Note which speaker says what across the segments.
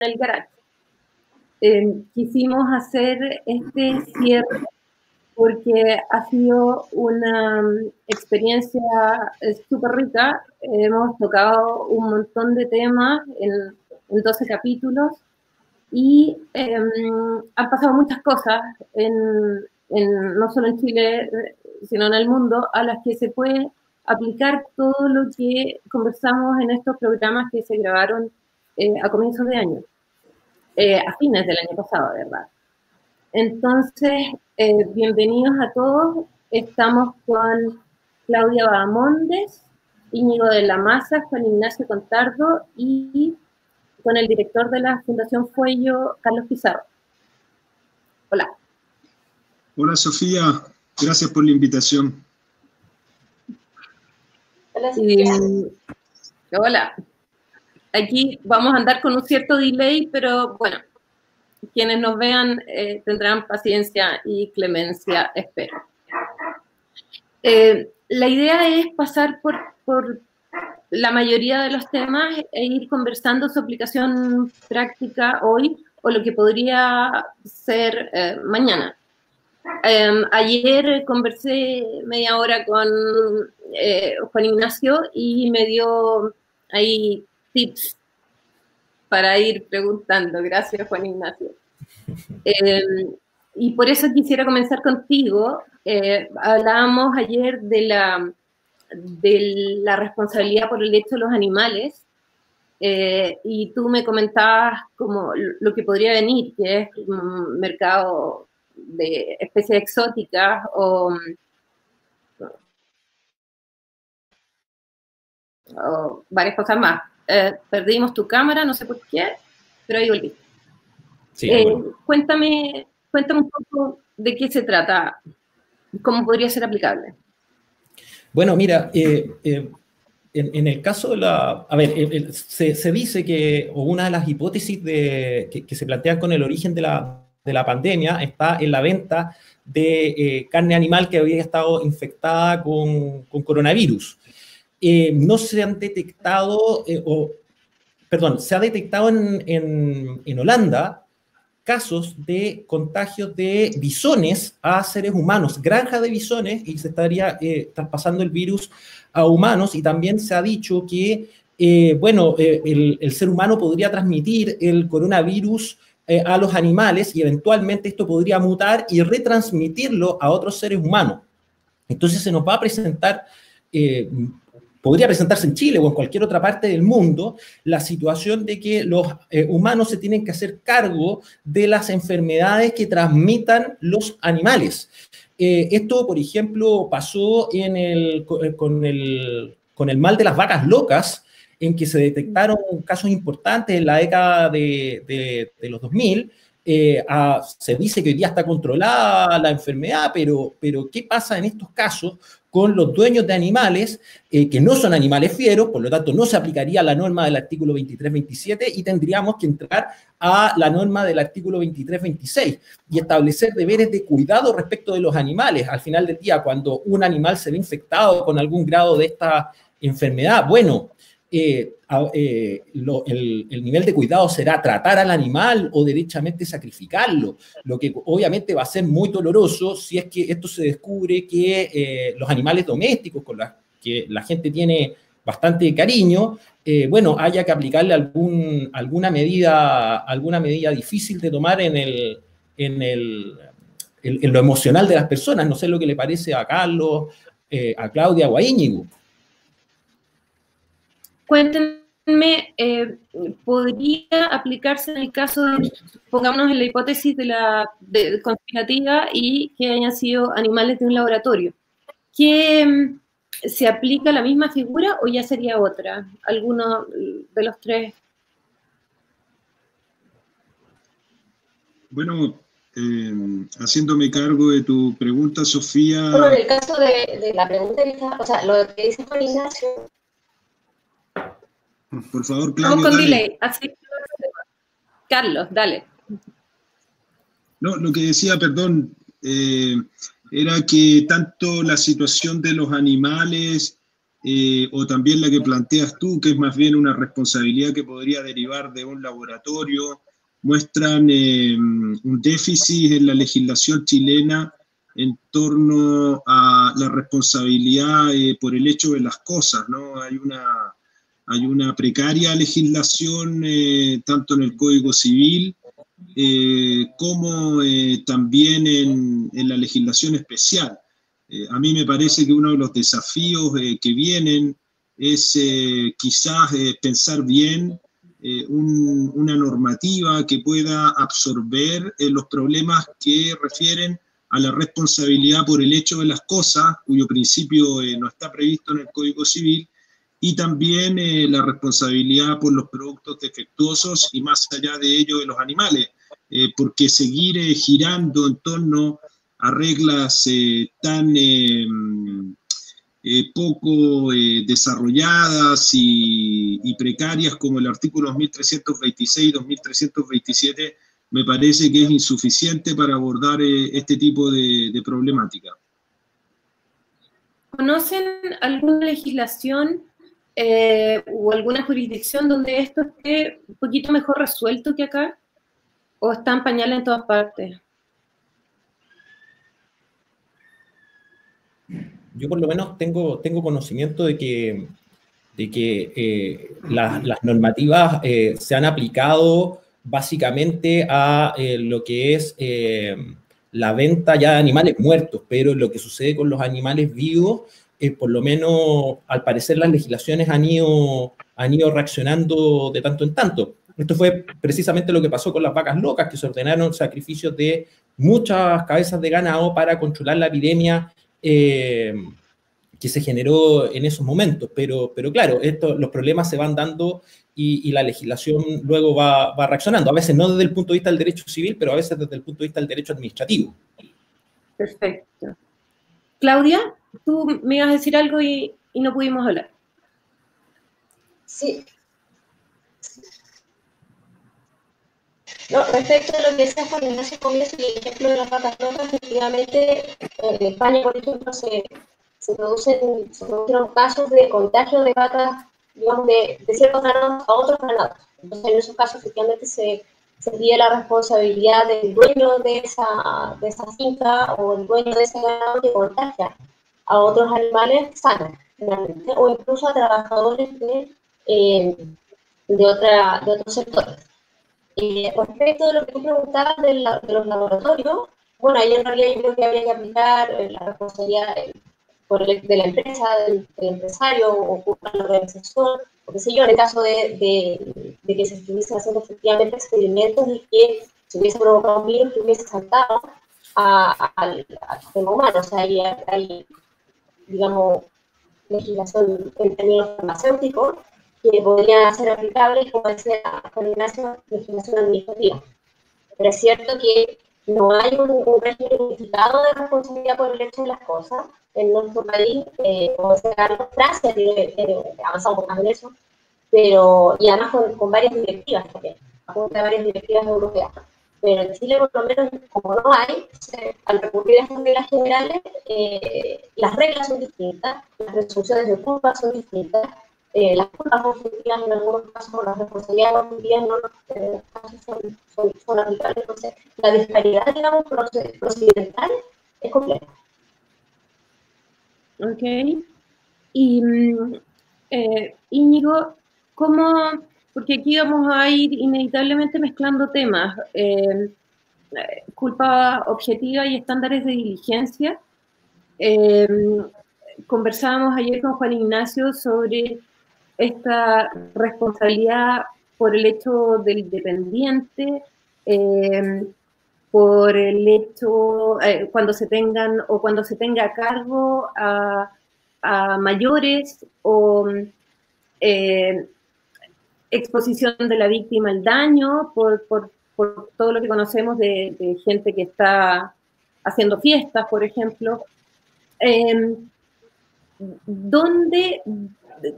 Speaker 1: el garage. Eh, quisimos hacer este cierre porque ha sido una mm, experiencia eh, súper rica. Hemos tocado un montón de temas en, en 12 capítulos y em, han pasado muchas cosas, en, no solo en Chile, sino en el mundo, a las que se puede aplicar todo lo que conversamos en estos programas que se grabaron eh, a comienzos de año, eh, a fines del año pasado, ¿verdad? Entonces, eh, bienvenidos a todos. Estamos con Claudia Bahamondes, Íñigo de la Maza, Juan Ignacio Contardo y con el director de la Fundación Fuello, Carlos Pizarro. Hola.
Speaker 2: Hola Sofía, gracias por la invitación.
Speaker 1: Hola Sofía. hola. Aquí vamos a andar con un cierto delay, pero bueno, quienes nos vean eh, tendrán paciencia y clemencia, espero. Eh, la idea es pasar por, la mayoría de los temas e ir conversando su aplicación práctica hoy o lo que podría ser eh, mañana. Em, ayer conversé media hora con Juan Ignacio y me dio ahí tips para ir preguntando. Gracias, Juan Ignacio. Eh, y por eso quisiera comenzar contigo. Eh, hablábamos ayer de la, de la responsabilidad por el hecho de los animales eh, y tú me comentabas como lo que podría venir, que es un mercado de especies exóticas o, o varias cosas más. Perdimos tu cámara, no sé por qué, pero ahí volví. Eh, cuéntame, cuéntame un poco de qué se trata, cómo podría ser aplicable.
Speaker 3: Bueno, mira, eh, eh, en, el caso de la... A ver, se, dice que una de las hipótesis de, que, se plantean con el origen de la, de la pandemia está en la venta de carne animal que había estado infectada con, con coronavirus. No se han detectado, o, perdón, se ha detectado en, en, en Holanda casos de contagios de bisones a seres humanos, granja de bisones, y se estaría eh, traspasando el virus a humanos, y también se ha dicho que, eh, bueno, eh, el, ser humano podría transmitir el coronavirus a los animales y eventualmente esto podría mutar y retransmitirlo a otros seres humanos. Entonces se nos va a presentar podría presentarse en Chile o en cualquier otra parte del mundo, la situación de que los eh, humanos se tienen que hacer cargo de las enfermedades que transmitan los animales. Eh, esto, por ejemplo, pasó en el, eh, con, el, con el mal de las vacas locas, en que se detectaron casos importantes en la década de, de, los 2000. se dice que hoy día está controlada la enfermedad, pero, pero ¿qué pasa en estos casos con los dueños de animales eh, que no son animales fieros, por lo tanto no se aplicaría la norma del artículo 23-27 y tendríamos que entrar a la norma del artículo 23-26 y establecer deberes de cuidado respecto de los animales. Al final del día, cuando un animal se ve infectado con algún grado de esta enfermedad, bueno, eh, eh, el, nivel de cuidado será tratar al animal o derechamente sacrificarlo, lo que obviamente va a ser muy doloroso si es que esto se descubre que eh, los animales domésticos con los que la gente tiene bastante cariño, bueno, haya que aplicarle algún, alguna, medida, alguna medida difícil de tomar en, el, en, el, en, lo emocional de las personas. No sé lo que le parece a Carlos, a Claudia o a Íñigo.
Speaker 1: Cuéntenme, eh, ¿podría aplicarse en el caso de, pongámonos en la hipótesis de la de, conspirativa y que hayan sido animales de un laboratorio? ¿Que mm, se aplica la misma figura o ya sería otra? ¿Alguno de los tres?
Speaker 2: Bueno, eh, haciéndome cargo de tu pregunta, Sofía.
Speaker 4: Bueno, en el caso de, la pregunta, o sea, lo que dice Juan Ignacio,
Speaker 2: por favor, Claudio.
Speaker 1: Vamos con delay. Carlos, dale.
Speaker 2: No, lo que decía, perdón, eh, era que tanto la situación de los animales eh, o también la que planteas tú, que es más bien una responsabilidad que podría derivar de un laboratorio, muestran eh, un déficit en la legislación chilena en torno a la responsabilidad por el hecho de las cosas, ¿no? Hay una, hay una precaria legislación tanto en el Código Civil como también en, la legislación especial. Eh, a mí me parece que uno de los desafíos eh, que vienen es eh, quizás pensar bien una normativa que pueda absorber los problemas que refieren a la responsabilidad por el hecho de las cosas, cuyo principio no está previsto en el Código Civil, y también la responsabilidad por los productos defectuosos y más allá de ello de los animales, porque seguir girando en torno a reglas eh, tan eh, eh, poco desarrolladas y, precarias como el artículo 2326 y 2327, me parece que es insuficiente para abordar este tipo de, de problemática.
Speaker 1: ¿Conocen alguna legislación o alguna jurisdicción donde esto esté un poquito mejor resuelto que acá? ¿O están pañales en todas partes?
Speaker 3: yo por lo menos tengo, tengo conocimiento de que, de que eh, las, normativas eh, se han aplicado básicamente a eh, lo que es la venta ya de animales muertos, pero lo que sucede con los animales vivos, por lo menos al parecer las legislaciones han ido, han ido reaccionando de tanto en tanto. Esto fue precisamente lo que pasó con las vacas locas, que se ordenaron sacrificios de muchas cabezas de ganado para controlar la epidemia eh, que se generó en esos momentos. Pero, pero claro, esto, los problemas se van dando y, la legislación luego va, va, reaccionando. A veces no desde el punto de vista del derecho civil, pero a veces desde el punto de vista del derecho administrativo.
Speaker 1: Perfecto. Claudia, tú me ibas a decir algo y, no pudimos hablar.
Speaker 4: Sí, No, respecto a lo que decía Juan Ignacio y el ejemplo de las vacas locas, efectivamente, en España, por ejemplo, se, producen, se produjeron casos de contagio de vacas, digamos, de, de ciertos ganados a otros ganados. Entonces, en esos casos, efectivamente, se, se la responsabilidad del dueño de esa, de esa finca o el dueño de ese ganado que contagia a otros animales sanos, o incluso a trabajadores de, eh, de, otra, de otros sectores. Eh, respecto de lo que tú preguntabas de, los laboratorios, bueno, ahí en realidad yo creo que habría que aplicar eh, la responsabilidad por el, de la empresa, del, empresario o por la organización, o qué sé yo, en el caso de, de, que se estuviesen haciendo efectivamente experimentos y que se hubiese provocado un virus que hubiese saltado al sistema humano. O sea, hay, hay digamos, legislación en términos farmacéuticos que podrían ser aplicables, como decía Ignacio, legislación administrativa. Pero es cierto que no hay un, régimen unificado de responsabilidad por el hecho de las cosas. En nuestro país, eh, como decía Carlos, Francia tiene, avanzado más en eso, pero, y además con, varias directivas también, apunta a varias directivas europeas. Pero en Chile, por lo menos, como no hay, al recurrir a estas reglas generales, eh, las reglas son distintas, las resoluciones de culpa son distintas, eh, las culpas objetivas en algunos casos, las responsabilidades en otros eh, casos son, son, son. Entonces, la disparidad, digamos, procedimental es compleja.
Speaker 1: Ok. Y mm, Íñigo, ¿cómo? Porque aquí vamos a ir inevitablemente mezclando temas. Eh, culpa objetiva y estándares de diligencia. Eh, conversábamos ayer con Juan Ignacio sobre esta responsabilidad por el hecho del dependiente, eh, por el hecho cuando se tengan o cuando se tenga a cargo a, mayores o exposición de la víctima al daño por, todo lo que conocemos de, gente que está haciendo fiestas, por ejemplo. ¿Dónde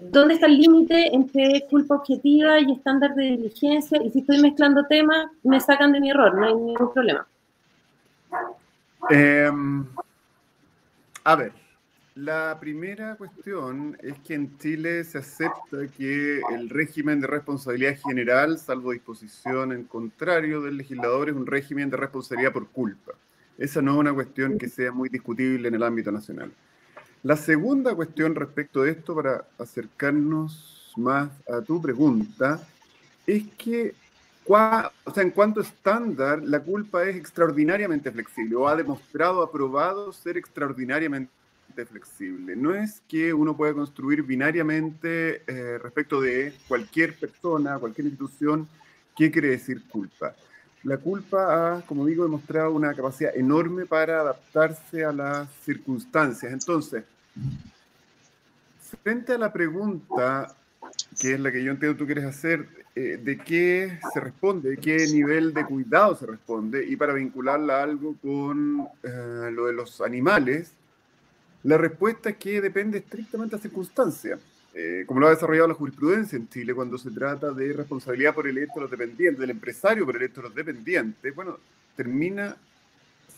Speaker 1: ¿dónde está el límite entre culpa objetiva y estándar de diligencia? Y si estoy mezclando temas, me sacan de mi error, no hay ningún problema.
Speaker 5: Em, a ver, La primera cuestión es que en Chile se acepta que el régimen de responsabilidad general, salvo disposición en contrario del legislador, es un régimen de responsabilidad por culpa. Esa no es una cuestión que sea muy discutible en el ámbito nacional. La segunda cuestión respecto de esto, para acercarnos más a tu pregunta, es que en cuanto estándar, la culpa es extraordinariamente flexible o ha demostrado, ha probado ser extraordinariamente flexible. No es que uno pueda construir binariamente eh, respecto de cualquier persona, cualquier institución, qué quiere decir culpa. La culpa ha, como digo, demostrado una capacidad enorme para adaptarse a las circunstancias. Entonces, frente a la pregunta, que es la que yo entiendo tú quieres hacer, eh, de qué se responde, de qué nivel de cuidado se responde, y para vincularla a algo con eh, lo de los animales, la respuesta es que depende estrictamente de la circunstancia. Eh, como lo ha desarrollado la jurisprudencia en Chile, cuando se trata de responsabilidad por el hecho de los dependientes, del empresario por el hecho de los dependientes, bueno, termina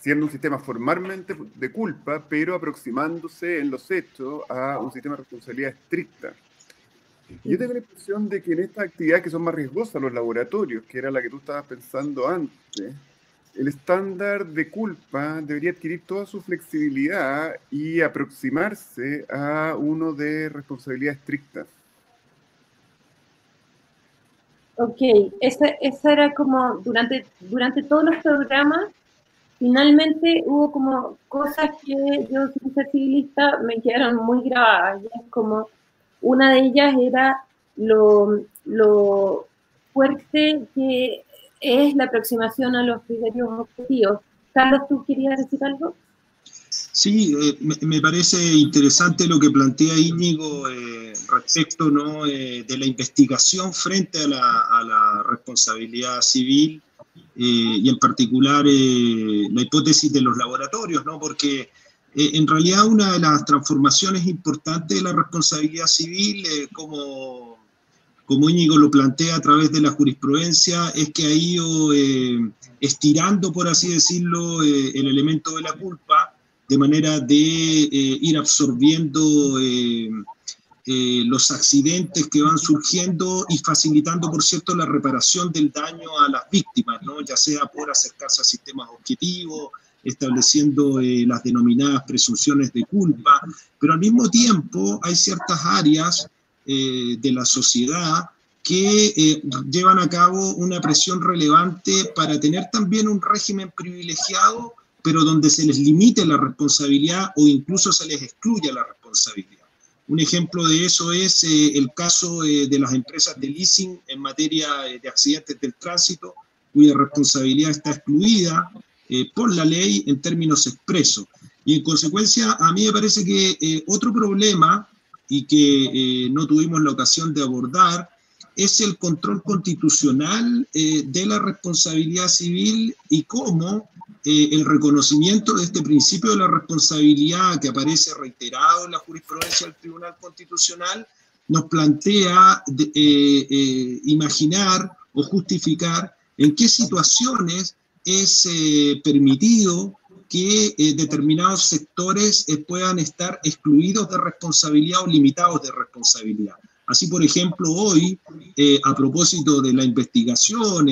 Speaker 5: siendo un sistema formalmente de culpa, pero aproximándose en los hechos a un sistema de responsabilidad estricta. Yo tengo la impresión de que en estas actividades que son más riesgosas, los laboratorios, que era la que tú estabas pensando antes, el estándar de culpa debería adquirir toda su flexibilidad y aproximarse a uno de responsabilidad estricta.
Speaker 1: Ok, esa, esa, era como durante, durante todos los programas, finalmente hubo como cosas que yo, sin ser civilista, me quedaron muy grabadas. como, una de ellas era lo, lo fuerte que es la aproximación a los criterios objetivos. Carlos, ¿tú querías decir algo?
Speaker 2: Sí, eh, me, parece interesante lo que plantea Íñigo eh, respecto ¿no? Eh, de la investigación frente a la, a la responsabilidad civil y en particular la hipótesis de los laboratorios, ¿no? porque en realidad una de las transformaciones importantes de la responsabilidad civil, como como Íñigo lo plantea a través de la jurisprudencia, es que ha ido eh, estirando, por así decirlo, eh, el elemento de la culpa, de manera de eh, ir absorbiendo los accidentes que van surgiendo y facilitando, por cierto, la reparación del daño a las víctimas, ¿no? ya sea por acercarse a sistemas objetivos, estableciendo las denominadas presunciones de culpa, pero al mismo tiempo hay ciertas áreas eh, de la sociedad que eh, llevan a cabo una presión relevante para tener también un régimen privilegiado, pero donde se les limite la responsabilidad o incluso se les excluya la responsabilidad. Un ejemplo de eso es eh, el caso de las empresas de leasing en materia de accidentes del tránsito, cuya responsabilidad está excluida por la ley en términos expresos. Y en consecuencia, a mí me parece que otro problema y que eh, no tuvimos la ocasión de abordar, es el control constitucional eh, de la responsabilidad civil y cómo eh, el reconocimiento de este principio de la responsabilidad que aparece reiterado en la jurisprudencia del Tribunal Constitucional nos plantea imaginar o justificar en qué situaciones es permitido que eh, determinados sectores eh, puedan estar excluidos de responsabilidad o limitados de responsabilidad. Así, por ejemplo, hoy, eh, a propósito de la investigación,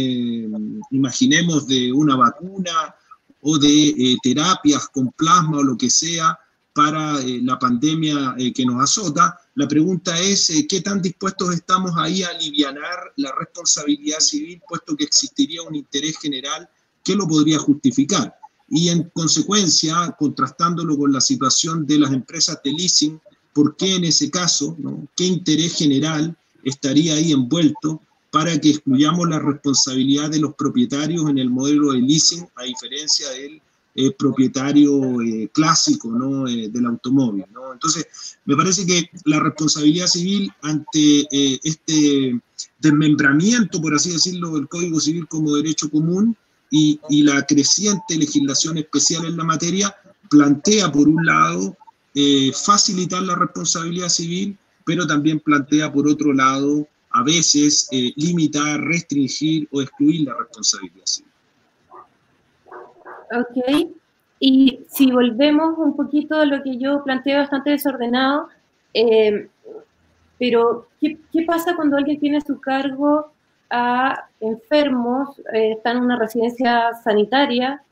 Speaker 2: imaginemos de una vacuna o de terapias con plasma o lo que sea para la pandemia que nos azota, la pregunta es qué tan dispuestos estamos ahí a aliviar la responsabilidad civil, puesto que existiría un interés general que lo podría justificar y en consecuencia, contrastándolo con la situación de las empresas de leasing, ¿por qué en ese caso, ¿no? qué interés general estaría ahí envuelto para que excluyamos la responsabilidad de los propietarios en el modelo de leasing, a diferencia del eh, propietario eh, clásico ¿no? Eh, del automóvil? ¿no? Entonces, me parece que la responsabilidad civil ante este desmembramiento, por así decirlo, del Código Civil como derecho común, y, la creciente legislación especial en la materia plantea, por un lado, eh, facilitar la responsabilidad civil, pero también plantea, por otro lado, a veces eh, limitar, restringir o excluir la responsabilidad civil.
Speaker 1: Ok. y si volvemos un poquito a lo que yo planteé bastante desordenado, eh, pero ¿qué, ¿qué, pasa cuando alguien tiene su cargo a enfermos, eh, está en una residencia sanitaria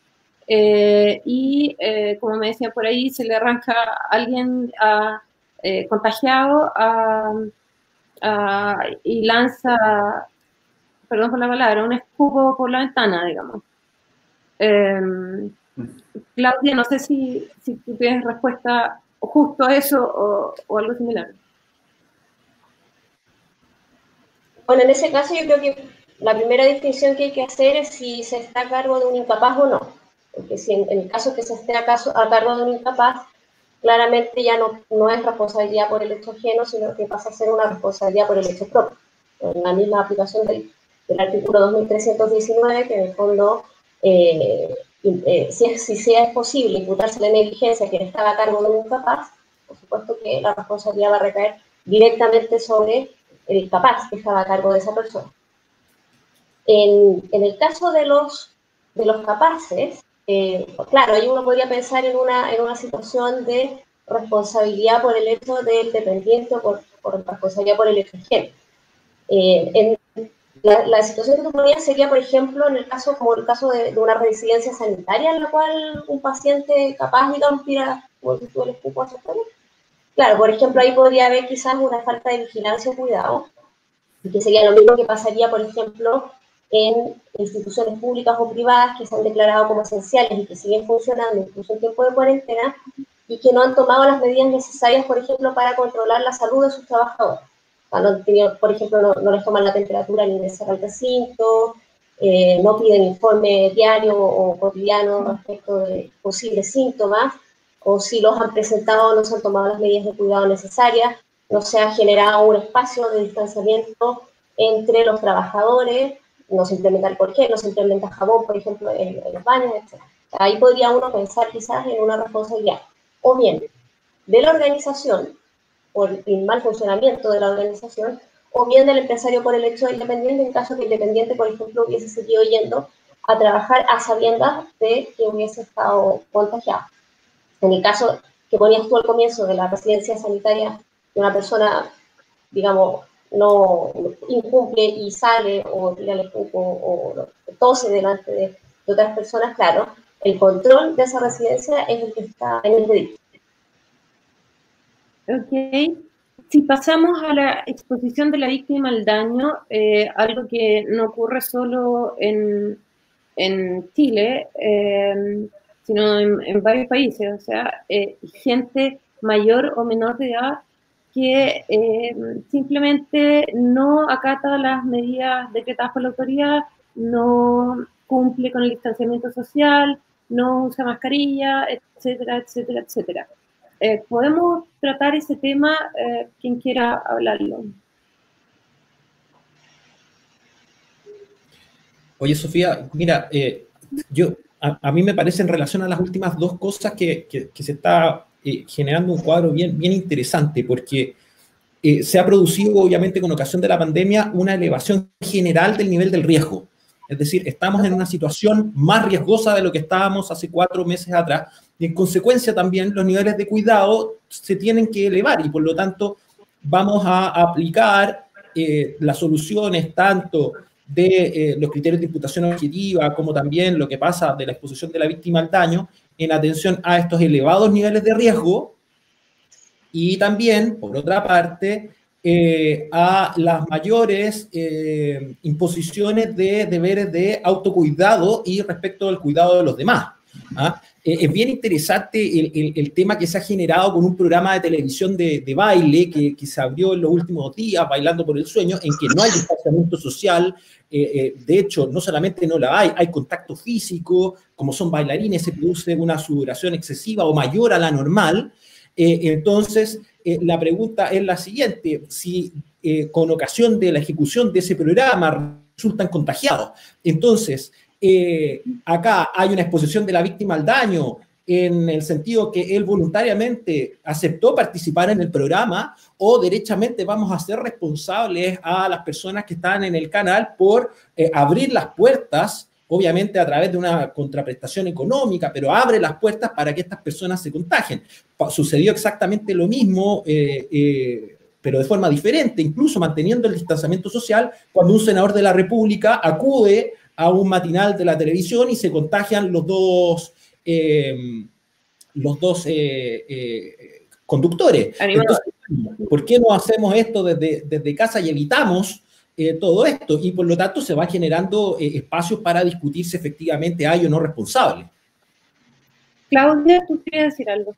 Speaker 1: eh, y, eh, como me decía por ahí, se le arranca a alguien a, contagiado a, y lanza, perdón por la palabra, un escudo por la ventana, digamos. Em, Claudia, no sé si, si tú tienes respuesta justo a eso o, o, algo similar.
Speaker 4: Bueno, en ese caso yo creo que la primera distinción que hay que hacer es si se está a cargo de un incapaz o no. Porque si en, el caso que se esté a, caso, a cargo de un incapaz, claramente ya no, no es responsabilidad por el hecho ajeno, sino que pasa a ser una responsabilidad por el hecho propio. En la misma aplicación del, del artículo 2319, que en el fondo eh, eh, si, es, si sea posible imputarse la negligencia que estaba a cargo de un incapaz, por supuesto que la responsabilidad va a recaer directamente sobre el incapaz que estaba a cargo de esa persona. En, el caso de los, de los capaces, eh, claro, ahí uno podría pensar en una, en una situación de responsabilidad por el hecho del dependiente o por, por responsabilidad por el hecho eh, en, la, situación que tú ponías sería, por ejemplo, en el caso, como el caso de, una residencia sanitaria en la cual un paciente capaz, digamos, tira el escupo a Claro, por ejemplo, ahí podría haber quizás una falta de vigilancia o cuidado, que sería lo mismo que pasaría, por ejemplo, en instituciones públicas o privadas que se han declarado como esenciales y que siguen funcionando incluso en tiempo de cuarentena y que no han tomado las medidas necesarias, por ejemplo, para controlar la salud de sus trabajadores. Por ejemplo, no, les toman la temperatura al ingresar al recinto, eh, no piden informe diario o cotidiano respecto de posibles síntomas, o si los han presentado no se han tomado las medidas de cuidado necesarias, no se ha generado un espacio de distanciamiento entre los trabajadores, no se implementa el porqué, no se implementa jabón, por ejemplo, en, los baños, etc. Ahí podría uno pensar quizás en una responsabilidad, o bien de la organización por el mal funcionamiento de la organización, o bien del empresario por el hecho de independiente, en caso que el independiente, por ejemplo, hubiese seguido yendo a trabajar a sabiendas de que hubiese estado contagiado. En el caso que ponías tú al comienzo de la residencia sanitaria de una persona, digamos, no incumple y sale o tira el o, tose delante de, otras personas, claro, el control de esa residencia es el que está en el delito.
Speaker 1: Ok. Si pasamos a la exposición de la víctima al daño, eh, algo que no ocurre solo en, en Chile, eh, sino en, varios países, o sea, eh, gente mayor o menor de edad que simplemente no acata las medidas decretadas por la autoridad, no cumple con el distanciamiento social, no usa mascarilla, etcétera, etcétera, etcétera. Eh, podemos tratar ese tema, eh, quien quiera hablarlo.
Speaker 3: Oye, Sofía, mira, eh, yo, a, mí me parece en relación a las últimas dos cosas que, se está generando un cuadro bien, interesante, porque se ha producido, obviamente, con ocasión de la pandemia, una elevación general del nivel del riesgo. Es decir, estamos en una situación más riesgosa de lo que estábamos hace cuatro meses atrás y en consecuencia también los niveles de cuidado se tienen que elevar y por lo tanto vamos a aplicar eh, las soluciones tanto de eh, los criterios de imputación objetiva como también lo que pasa de la exposición de la víctima al daño en atención a estos elevados niveles de riesgo y también, por otra parte, eh, a las mayores imposiciones de deberes de autocuidado y respecto al cuidado de los demás. ¿ah? Eh, es bien interesante el, tema que se ha generado con un programa de televisión de, baile que, se abrió en los últimos días, Bailando por el Sueño, en que no hay distanciamiento social. Eh, eh, de hecho, no solamente no la hay, hay contacto físico, como son bailarines, se produce una sudoración excesiva o mayor a la normal. entonces, la pregunta es la siguiente, si con ocasión de la ejecución de ese programa resultan contagiados, entonces, eh, acá hay una exposición de la víctima al daño en el sentido que él voluntariamente aceptó participar en el programa o derechamente vamos a ser responsables a las personas que están en el canal por eh, abrir las puertas obviamente a través de una contraprestación económica, pero abre las puertas para que estas personas se contagien. Sucedió exactamente lo mismo, eh, pero de forma diferente, incluso manteniendo el distanciamiento social, cuando un senador de la República acude a un matinal de la televisión y se contagian los dos, eh, los dos conductores. ¿Por qué no hacemos esto desde, desde casa y evitamos eh, todo esto y por lo tanto se va generando eh, espacios para discutir si efectivamente hay o no responsable.
Speaker 1: Claudia, tú quieres decir algo.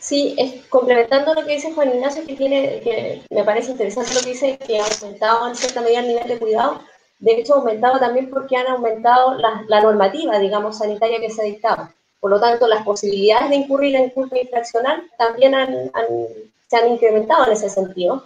Speaker 4: Sí, es, complementando lo que dice Juan Ignacio, que, tiene, que me parece interesante lo que dice, que ha aumentado en cierta medida el nivel de cuidado. De hecho, ha aumentado también porque han aumentado la, normativa, digamos, sanitaria que se ha dictado. Por lo tanto, las posibilidades de incurrir en culpa infraccional también han, se han incrementado en ese sentido.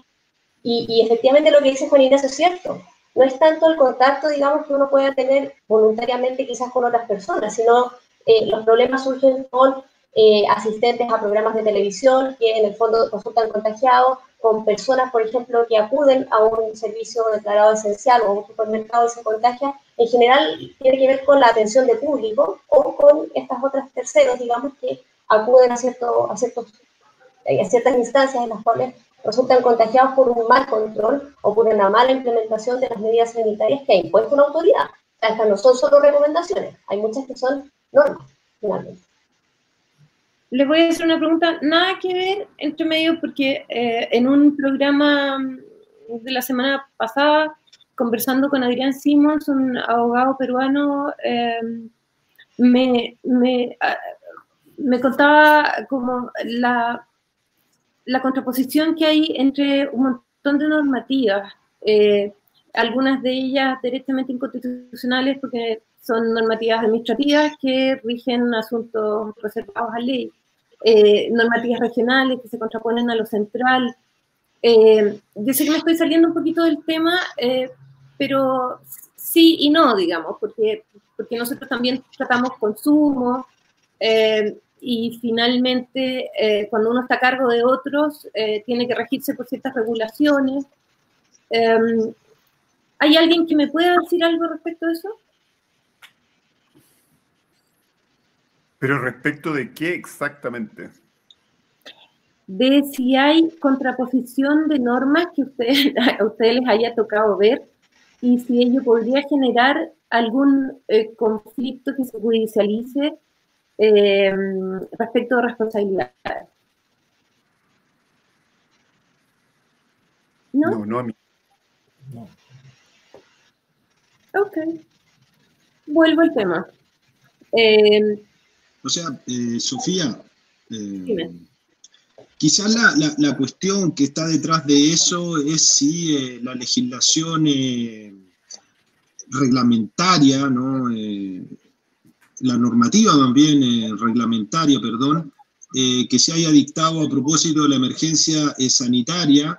Speaker 4: Y, efectivamente lo que dice Juan Ignacio es cierto. No es tanto el contacto, digamos, que uno pueda tener voluntariamente quizás con otras personas, sino eh, los problemas surgen con eh, asistentes a programas de televisión que en el fondo resultan contagiados, con personas, por ejemplo, que acuden a un servicio declarado esencial o a un supermercado y se contagian. En general, tiene que ver con la atención de público o con estas otras terceros, digamos, que acuden a, cierto, a, ciertos, a ciertas instancias en las cuales resultan contagiados por un mal control o por una mala implementación de las medidas sanitarias que ha impuesto una autoridad. estas no son solo recomendaciones, hay muchas que son normas, finalmente.
Speaker 1: Les voy a hacer una pregunta, nada que ver entre medio, porque eh, en un programa de la semana pasada, conversando con Adrián Simons, un abogado peruano, eh, me, me, ah, me contaba como la la contraposición que hay entre un montón de normativas, eh, algunas de ellas directamente inconstitucionales porque son normativas administrativas que rigen asuntos reservados a ley, eh, normativas regionales que se contraponen a lo central. Eh, yo sé que me estoy saliendo un poquito del tema, pero sí y no, digamos, porque, porque nosotros también tratamos consumo, y finalmente eh, cuando uno está a cargo de otros eh, tiene que regirse por ciertas regulaciones. ¿Hay alguien que me pueda decir algo respecto a eso?
Speaker 5: ¿Pero respecto de qué exactamente?
Speaker 1: De si hay contraposición de normas que a ustedes les haya tocado ver y si ello podría generar algún eh, conflicto que se judicialice eh, respecto de responsabilidades.
Speaker 5: ¿No? No, no a mí. No.
Speaker 1: Ok. Vuelvo al tema. Eh,
Speaker 2: o sea, eh, Sofía, eh, quizás la, la, la, cuestión que está detrás de eso es si eh, la legislación reglamentaria, ¿no? la normativa también reglamentaria, perdón, que se haya dictado a propósito de la emergencia sanitaria,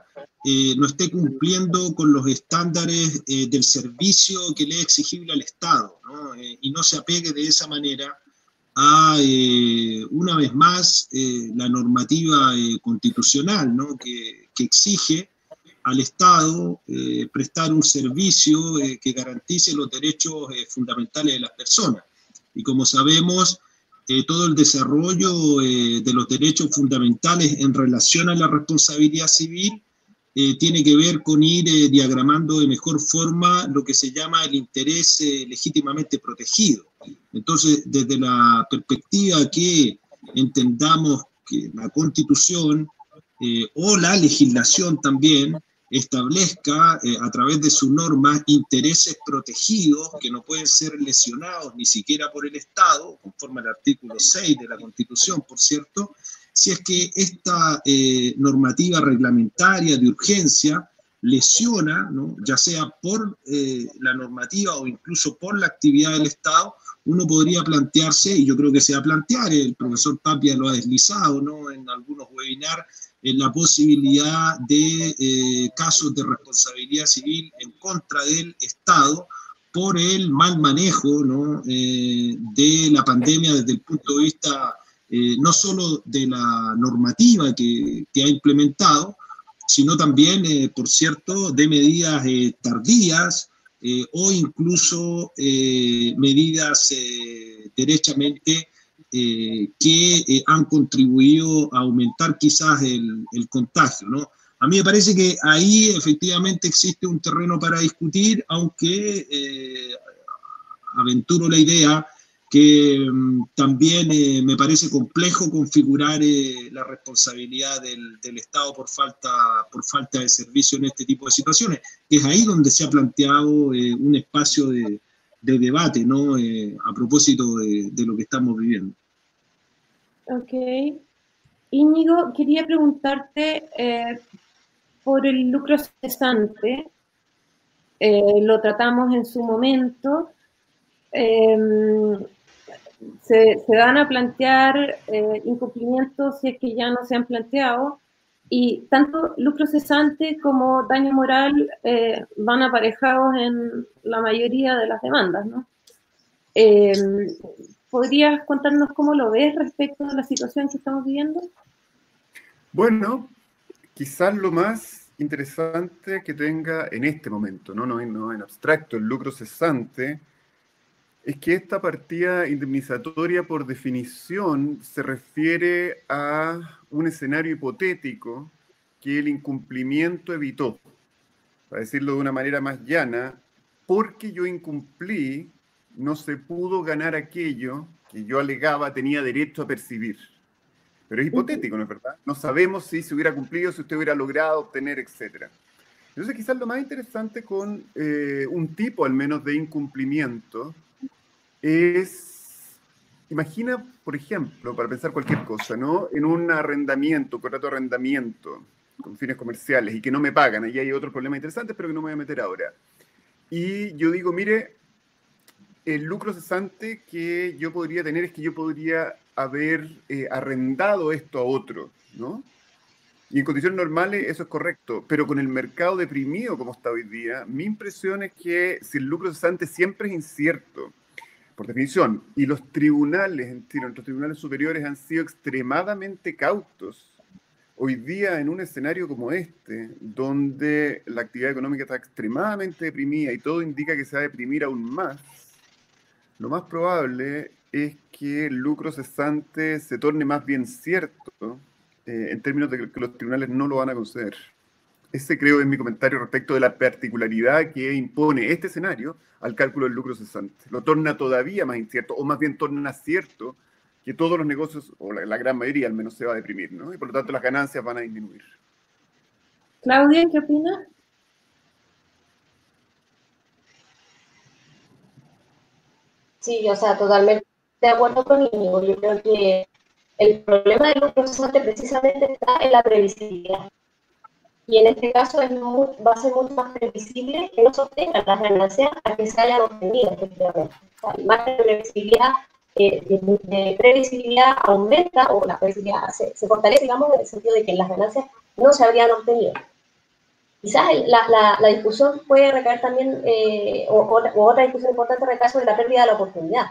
Speaker 2: no esté cumpliendo con los estándares del servicio que le es exigible al Estado, ¿no? y no se apegue de esa manera a, una vez más, la normativa constitucional, ¿no? que, que exige al Estado prestar un servicio que garantice los derechos fundamentales de las personas. Y como sabemos, eh, todo el desarrollo eh, de los derechos fundamentales en relación a la responsabilidad civil eh, tiene que ver con ir diagramando de mejor forma lo que se llama el interés legítimamente protegido. Entonces, desde la perspectiva que entendamos que la constitución o la legislación también establezca eh, a través de su norma intereses protegidos que no pueden ser lesionados ni siquiera por el Estado, conforme al artículo 6 de la Constitución, por cierto, si es que esta eh, normativa reglamentaria de urgencia lesiona, ¿no? ya sea por eh, la normativa o incluso por la actividad del Estado, uno podría plantearse, y yo creo que se va a plantear, el profesor Tapia lo ha deslizado ¿no? en algunos webinars, en la posibilidad de eh, casos de responsabilidad civil en contra del Estado por el mal manejo ¿no? eh, de la pandemia desde el punto de vista eh, no solo de la normativa que, que ha implementado, sino también, por cierto, de medidas tardías o incluso medidas derechamente que han contribuido a aumentar quizás el, el contagio, ¿no? A mí me parece que ahí efectivamente existe un terreno para discutir, aunque eh, aventuro la idea que mm, también eh, me parece complejo configurar eh, la responsabilidad del, Estado por falta, por falta de servicio en este tipo de situaciones, es ahí donde se ha planteado un espacio de, debate, ¿no? a propósito de, lo que estamos viviendo.
Speaker 1: Ok. Íñigo, quería preguntarte por el lucro cesante, eh, lo tratamos en su momento, em, se, van a plantear eh, incumplimientos si es que ya no se han planteado, y tanto lucro cesante como daño moral eh, van aparejados en la mayoría de las demandas, ¿no? Em, ¿Podrías contarnos cómo lo ves respecto a la situación que estamos viviendo?
Speaker 5: Bueno, quizás lo más interesante que tenga en este momento, no, no, en abstracto, el lucro cesante, es que esta partida indemnizatoria por definición se refiere a un escenario hipotético que el incumplimiento evitó. Para decirlo de una manera más llana, porque yo incumplí, no se pudo ganar aquello que yo alegaba tenía derecho a percibir. Pero es hipotético, ¿no es verdad? No sabemos si se hubiera cumplido, si usted hubiera logrado obtener, etc. Entonces, quizás lo más interesante con eh, un tipo, al menos, de incumplimiento es, imagina, por ejemplo, para pensar cualquier cosa, ¿no? En un arrendamiento, contrato de arrendamiento con fines comerciales y que no me pagan, ahí hay otro problema interesante, pero que no me voy a meter ahora. Y yo digo, mire, el lucro cesante que yo podría tener es que yo podría haber eh, arrendado esto a otro, ¿no? Y en condiciones normales eso es correcto, pero con el mercado deprimido como está hoy día, mi impresión es que si el lucro cesante siempre es incierto, por definición, y los tribunales, en nuestros tribunales superiores han sido extremadamente cautos, hoy día en un escenario como este, donde la actividad económica está extremadamente deprimida y todo indica que se va a deprimir aún más, lo más probable es que el lucro cesante se torne más bien cierto eh, en términos de que los tribunales no lo van a conceder. Ese creo es mi comentario respecto de la particularidad que impone este escenario al cálculo del lucro cesante. Lo torna todavía más incierto, o más bien torna cierto que todos los negocios, o la, gran mayoría al menos, se va a deprimir, ¿no? Y por lo tanto las ganancias van a disminuir.
Speaker 1: Claudia, ¿qué opinas?
Speaker 4: Sí, o sea, totalmente de acuerdo con Íñigo. Yo creo que el problema del lucro cesante precisamente está en la previsibilidad. Y en este caso es va a ser mucho más previsible que no se obtengan las ganancias a que se hayan obtenido, efectivamente. O sea, más previsibilidad, eh, de, previsibilidad aumenta o la previsibilidad se, se, fortalece, digamos, en el sentido de que las ganancias no se habrían obtenido. Quizás la, la, la discusión puede recaer también, eh, o, o, otra discusión importante recae sobre la pérdida de la oportunidad.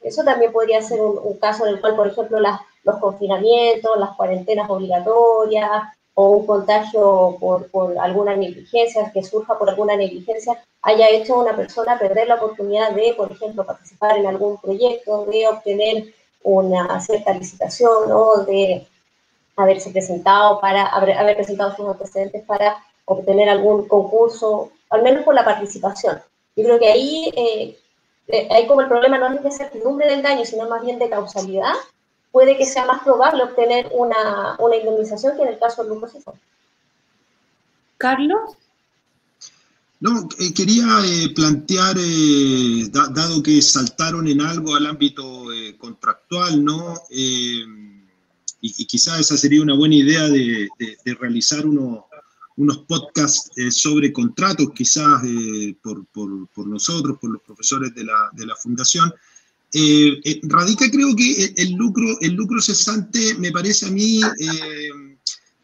Speaker 4: Eso también podría ser un, caso en el cual, por ejemplo, los confinamientos, las cuarentenas obligatorias o un contagio por, por, alguna negligencia, que surja por alguna negligencia, haya hecho a una persona perder la oportunidad de, por ejemplo, participar en algún proyecto, de obtener una cierta licitación o de haberse presentado para haber, haber presentado sus antecedentes para obtener algún concurso, al menos por la participación. Yo creo que ahí eh, eh, hay como el problema no es de certidumbre del daño, sino más bien de causalidad, puede que sea más probable obtener una, una indemnización que en el caso del lucro
Speaker 1: Carlos.
Speaker 2: No, eh, quería eh, plantear, dado que saltaron en algo al ámbito contractual, ¿no? Y, y, quizás esa sería una buena idea de, de realizar uno, unos podcasts eh, sobre contratos, quizás eh, por, por, nosotros, por los profesores de la, de la fundación. Eh, radica creo que el lucro, el lucro cesante, me parece a mí,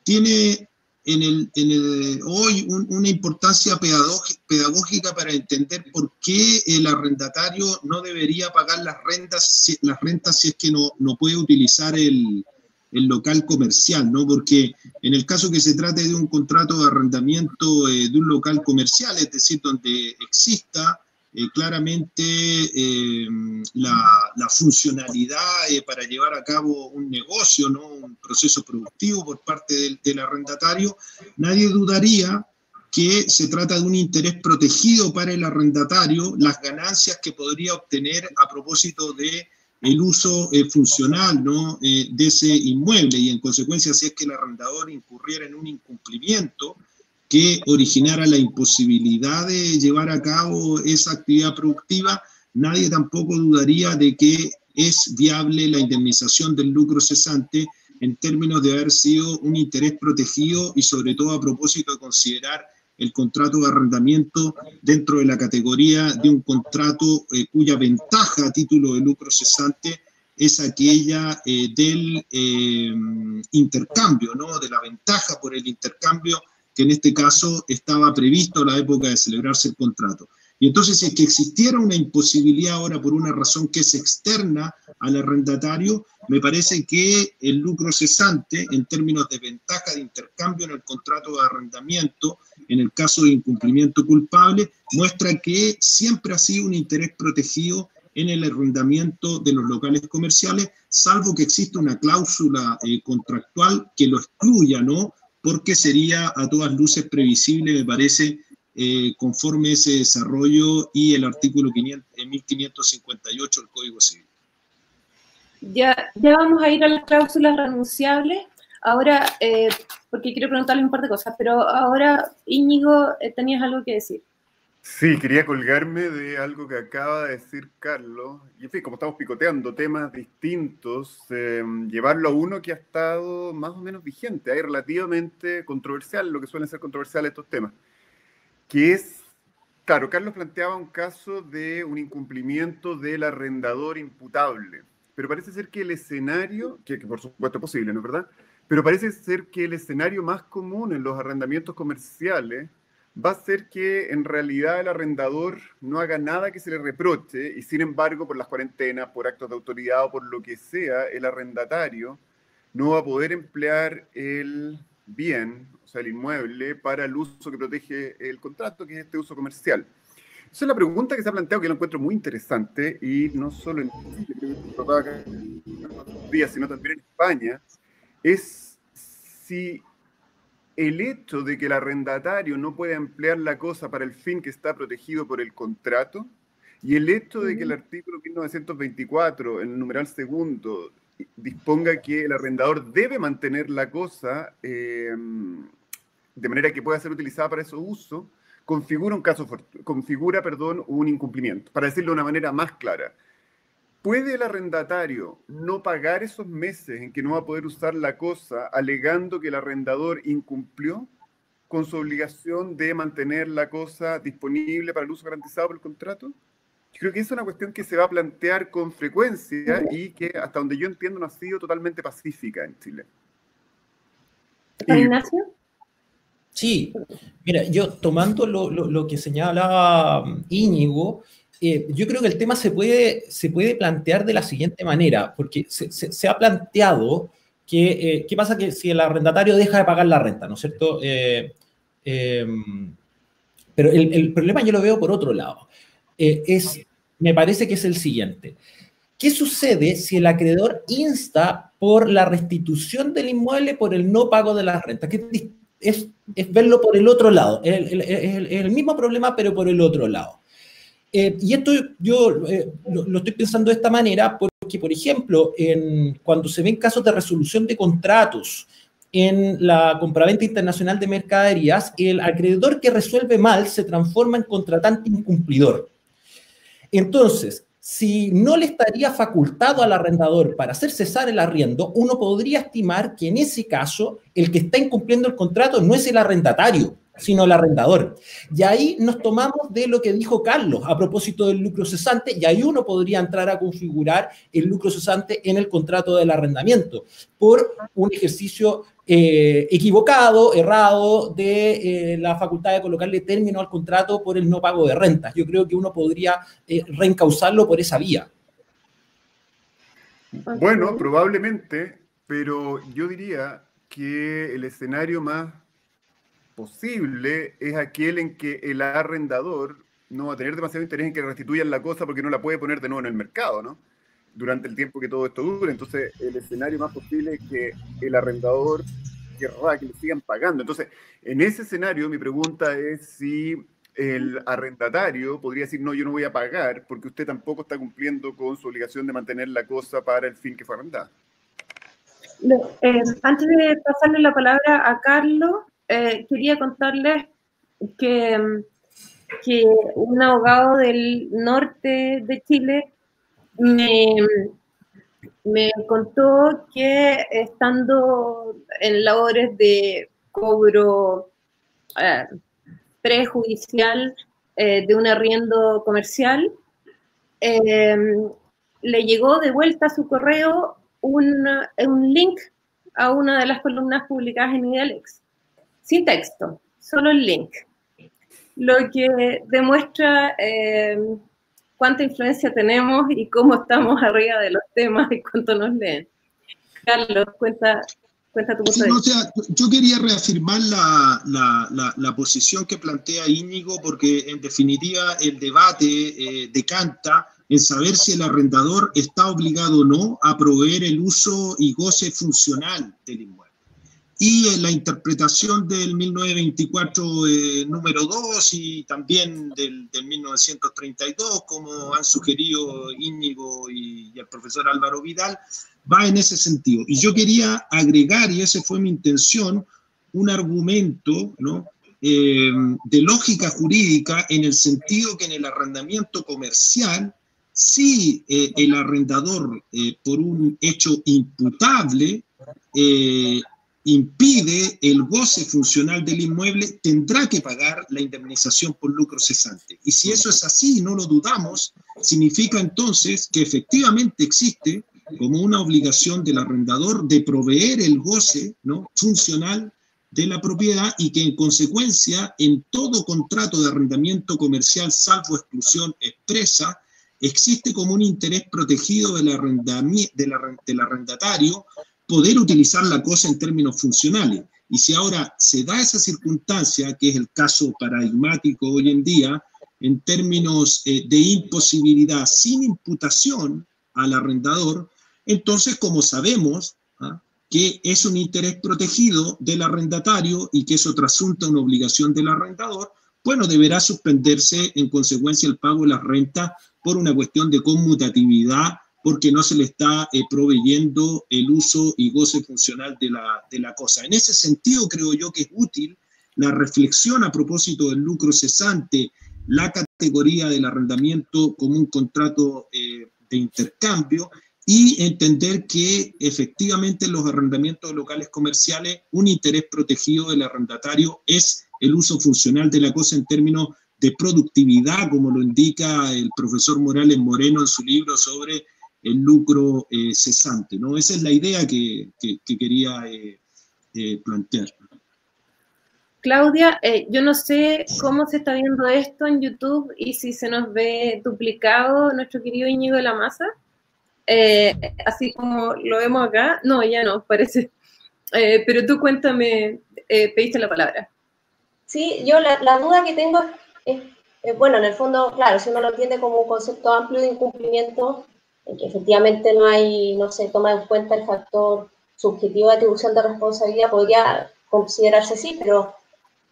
Speaker 2: tiene en el, hoy una importancia pedagógica para entender por qué el arrendatario no debería pagar las rentas, las rentas si es que no, no puede utilizar el, el local comercial, ¿no? Porque en el caso que se trate de un contrato de arrendamiento eh, de un local comercial, es decir, donde exista eh, claramente eh, la, funcionalidad para llevar a cabo un negocio, ¿no? un proceso productivo por parte del, del arrendatario, nadie dudaría que se trata de un interés protegido para el arrendatario, las ganancias que podría obtener a propósito de el uso eh, funcional ¿no? Eh, de ese inmueble y en consecuencia si es que el arrendador incurriera en un incumplimiento que originara la imposibilidad de llevar a cabo esa actividad productiva, nadie tampoco dudaría de que es viable la indemnización del lucro cesante en términos de haber sido un interés protegido y sobre todo a propósito de considerar el contrato de arrendamiento dentro de la categoría de un contrato eh, cuya ventaja a título de lucro cesante es aquella eh, del eh, intercambio, ¿no? de la ventaja por el intercambio que en este caso estaba previsto a la época de celebrarse el contrato. Y entonces, si es que existiera una imposibilidad ahora por una razón que es externa al arrendatario, me parece que el lucro cesante, en términos de ventaja de intercambio en el contrato de arrendamiento, en el caso de incumplimiento culpable, muestra que siempre ha sido un interés protegido en el arrendamiento de los locales comerciales, salvo que exista una cláusula eh, contractual que lo excluya, ¿no? Porque sería a todas luces previsible, me parece, eh, conforme ese desarrollo y el artículo 1558 del Código Civil.
Speaker 1: Ya, ya vamos a ir a las cláusulas renunciables. Ahora, eh, porque quiero preguntarle un par de cosas, pero ahora, Íñigo, eh, tenías algo que decir.
Speaker 5: Sí, quería colgarme de algo que acaba de decir Carlos. Y en fin, como estamos picoteando temas distintos, llevarlo a uno que ha estado más o menos vigente, hay relativamente controversial, lo que suelen ser controversiales estos temas que es, claro, Carlos planteaba un caso de un incumplimiento del arrendador imputable, pero parece ser que el escenario, que, por supuesto es posible, ¿no es verdad? Pero parece ser que el escenario más común en los arrendamientos comerciales va a ser que en realidad el arrendador no haga nada que se le reproche y sin embargo por las cuarentenas, por actos de autoridad o por lo que sea, el arrendatario no va a poder emplear el bien el inmueble, para el uso que protege el contrato, que es este uso comercial. Esa es la pregunta que se ha planteado, que lo encuentro muy interesante, y no solo en Chile, sino también en España, es si el hecho de que el arrendatario no pueda emplear la cosa para el fin que está protegido por el contrato, y el hecho de que el artículo 1924, el numeral segundo, disponga que el arrendador debe mantener la cosa eh, de manera que pueda ser utilizada para ese uso, configura un caso, configura, perdón, un incumplimiento. Para decirlo de una manera más clara, ¿puede el arrendatario no pagar esos meses en que no va a poder usar la cosa alegando que el arrendador incumplió con su obligación de mantener la cosa disponible para el uso garantizado por el contrato? creo que es una cuestión que se va a plantear con frecuencia y que hasta donde yo entiendo no ha sido totalmente pacífica en Chile.
Speaker 1: Ignacio?
Speaker 3: Sí, mira, yo tomando lo, que señala Íñigo, eh, yo creo que el tema se puede, se puede plantear de la siguiente manera, porque se, ha planteado que, eh, ¿qué pasa que si el arrendatario deja de pagar la renta, ¿no es cierto? Eh, em, pero el, problema yo lo veo por otro lado. es, me parece que es el siguiente. ¿Qué sucede si el acreedor insta por la restitución del inmueble por el no pago de la renta? ¿Qué, es, verlo por el otro lado. Es el, mismo problema, pero por el otro lado. Eh, y esto yo eh, lo, estoy pensando de esta manera porque, por ejemplo, en, cuando se ven casos de resolución de contratos en la compraventa internacional de mercaderías, el acreedor que resuelve mal se transforma en contratante incumplidor. Entonces, si no le estaría facultado al arrendador para hacer cesar el arriendo, uno podría estimar que en ese caso el que está incumpliendo el contrato no es el arrendatario, sino el arrendador. Y ahí nos tomamos de lo que dijo Carlos a propósito del lucro cesante, y ahí uno podría entrar a configurar el lucro cesante en el contrato del arrendamiento por un ejercicio eh, equivocado, errado de eh, la facultad de colocarle término al contrato por el no pago de rentas. Yo creo que uno podría eh, reencauzarlo por esa vía.
Speaker 5: Bueno, probablemente pero yo diría que el escenario más posible es aquel en que el arrendador no va a tener demasiado interés en que restituyan la cosa porque no la puede poner de nuevo en el mercado, ¿no? Durante el tiempo que todo esto dure. Entonces, el escenario más posible es que el arrendador querrá que le sigan pagando. Entonces, en ese escenario, mi pregunta es si el arrendatario podría decir, no, yo no voy a pagar porque usted tampoco está cumpliendo con su obligación de mantener la cosa para el fin que fue arrendada.
Speaker 1: Eh, antes de pasarle la palabra a Carlos, eh, quería contarles que, que, un abogado del norte de Chile me, me contó que estando en labores de cobro eh, prejudicial eh, de un arriendo comercial, le llegó de vuelta a su correo un, un link a una de las columnas publicadas en Idealex sin texto, solo el link. Lo que demuestra eh, cuánta influencia tenemos y cómo estamos arriba de los temas y cuánto nos leen. Carlos, cuenta, cuenta tu punto
Speaker 2: Yo quería reafirmar la, la, la, posición que plantea Íñigo, porque en definitiva el debate eh, decanta en saber si el arrendador está obligado o no a proveer el uso y goce funcional del inmueble y la interpretación del 1924 eh, número 2 y también del, 1932, como han sugerido Íñigo y, el profesor Álvaro Vidal, va en ese sentido. Y yo quería agregar, y esa fue mi intención, un argumento ¿no? Eh, de lógica jurídica en el sentido que en el arrendamiento comercial, si eh, el arrendador por un hecho imputable impide el goce funcional del inmueble, tendrá que pagar la indemnización por lucro cesante. Y si eso es así, no lo dudamos, significa entonces que efectivamente existe como una obligación del arrendador de proveer el goce ¿no? funcional de la propiedad y que en consecuencia en todo contrato de arrendamiento comercial, salvo exclusión expresa, existe como un interés protegido del, del arrendatario poder utilizar la cosa en términos funcionales. Y si ahora se da esa circunstancia, que es el caso paradigmático hoy en día, en términos eh, de imposibilidad sin imputación al arrendador, entonces, como sabemos ¿ah? que es un interés protegido del arrendatario y que eso trasunta una obligación del arrendador, bueno, deberá suspenderse en consecuencia el pago de la renta por una cuestión de conmutatividad porque no se le está eh, proveyendo el uso y goce funcional de la, de la cosa. En ese sentido, creo yo que es útil la reflexión a propósito del lucro cesante, la categoría del arrendamiento como un contrato eh, de intercambio y entender que efectivamente en los arrendamientos locales comerciales un interés protegido del arrendatario es el uso funcional de la cosa en términos de productividad, como lo indica el profesor Morales Moreno en su libro sobre el lucro eh, cesante. ¿no? Esa es la idea que, quería eh, eh, plantear.
Speaker 1: Claudia, yo no sé cómo se está viendo esto en YouTube y si se nos ve duplicado nuestro querido Íñigo de la Maza, así como lo vemos acá. No, ya no, parece. pero tú cuéntame, pediste la palabra.
Speaker 4: Sí, yo la, la duda que tengo es, bueno, en el fondo, claro, si uno lo entiende como un concepto amplio de incumplimiento, en que efectivamente no hay, no se toma en cuenta el factor subjetivo de atribución de responsabilidad, podría considerarse sí, pero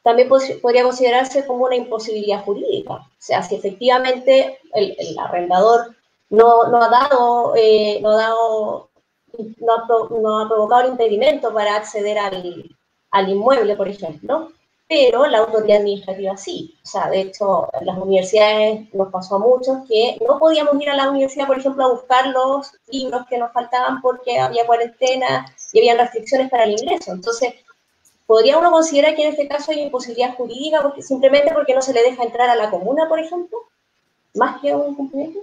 Speaker 4: también podría considerarse como una imposibilidad jurídica. O sea, si efectivamente el, arrendador no, no, ha dado, eh, no, ha dado no, ha, no ha provocado el impedimento para acceder al, al inmueble, por ejemplo, pero la autoridad administrativa sí. O sea, de hecho, en las universidades nos pasó a muchos que no podíamos ir a la universidad, por ejemplo, a buscar los libros que nos faltaban porque había cuarentena y había restricciones para el ingreso. Entonces, ¿podría uno considerar que en este caso hay imposibilidad jurídica porque, simplemente porque no se le deja entrar a la comuna, por ejemplo? Más que un cumplimiento.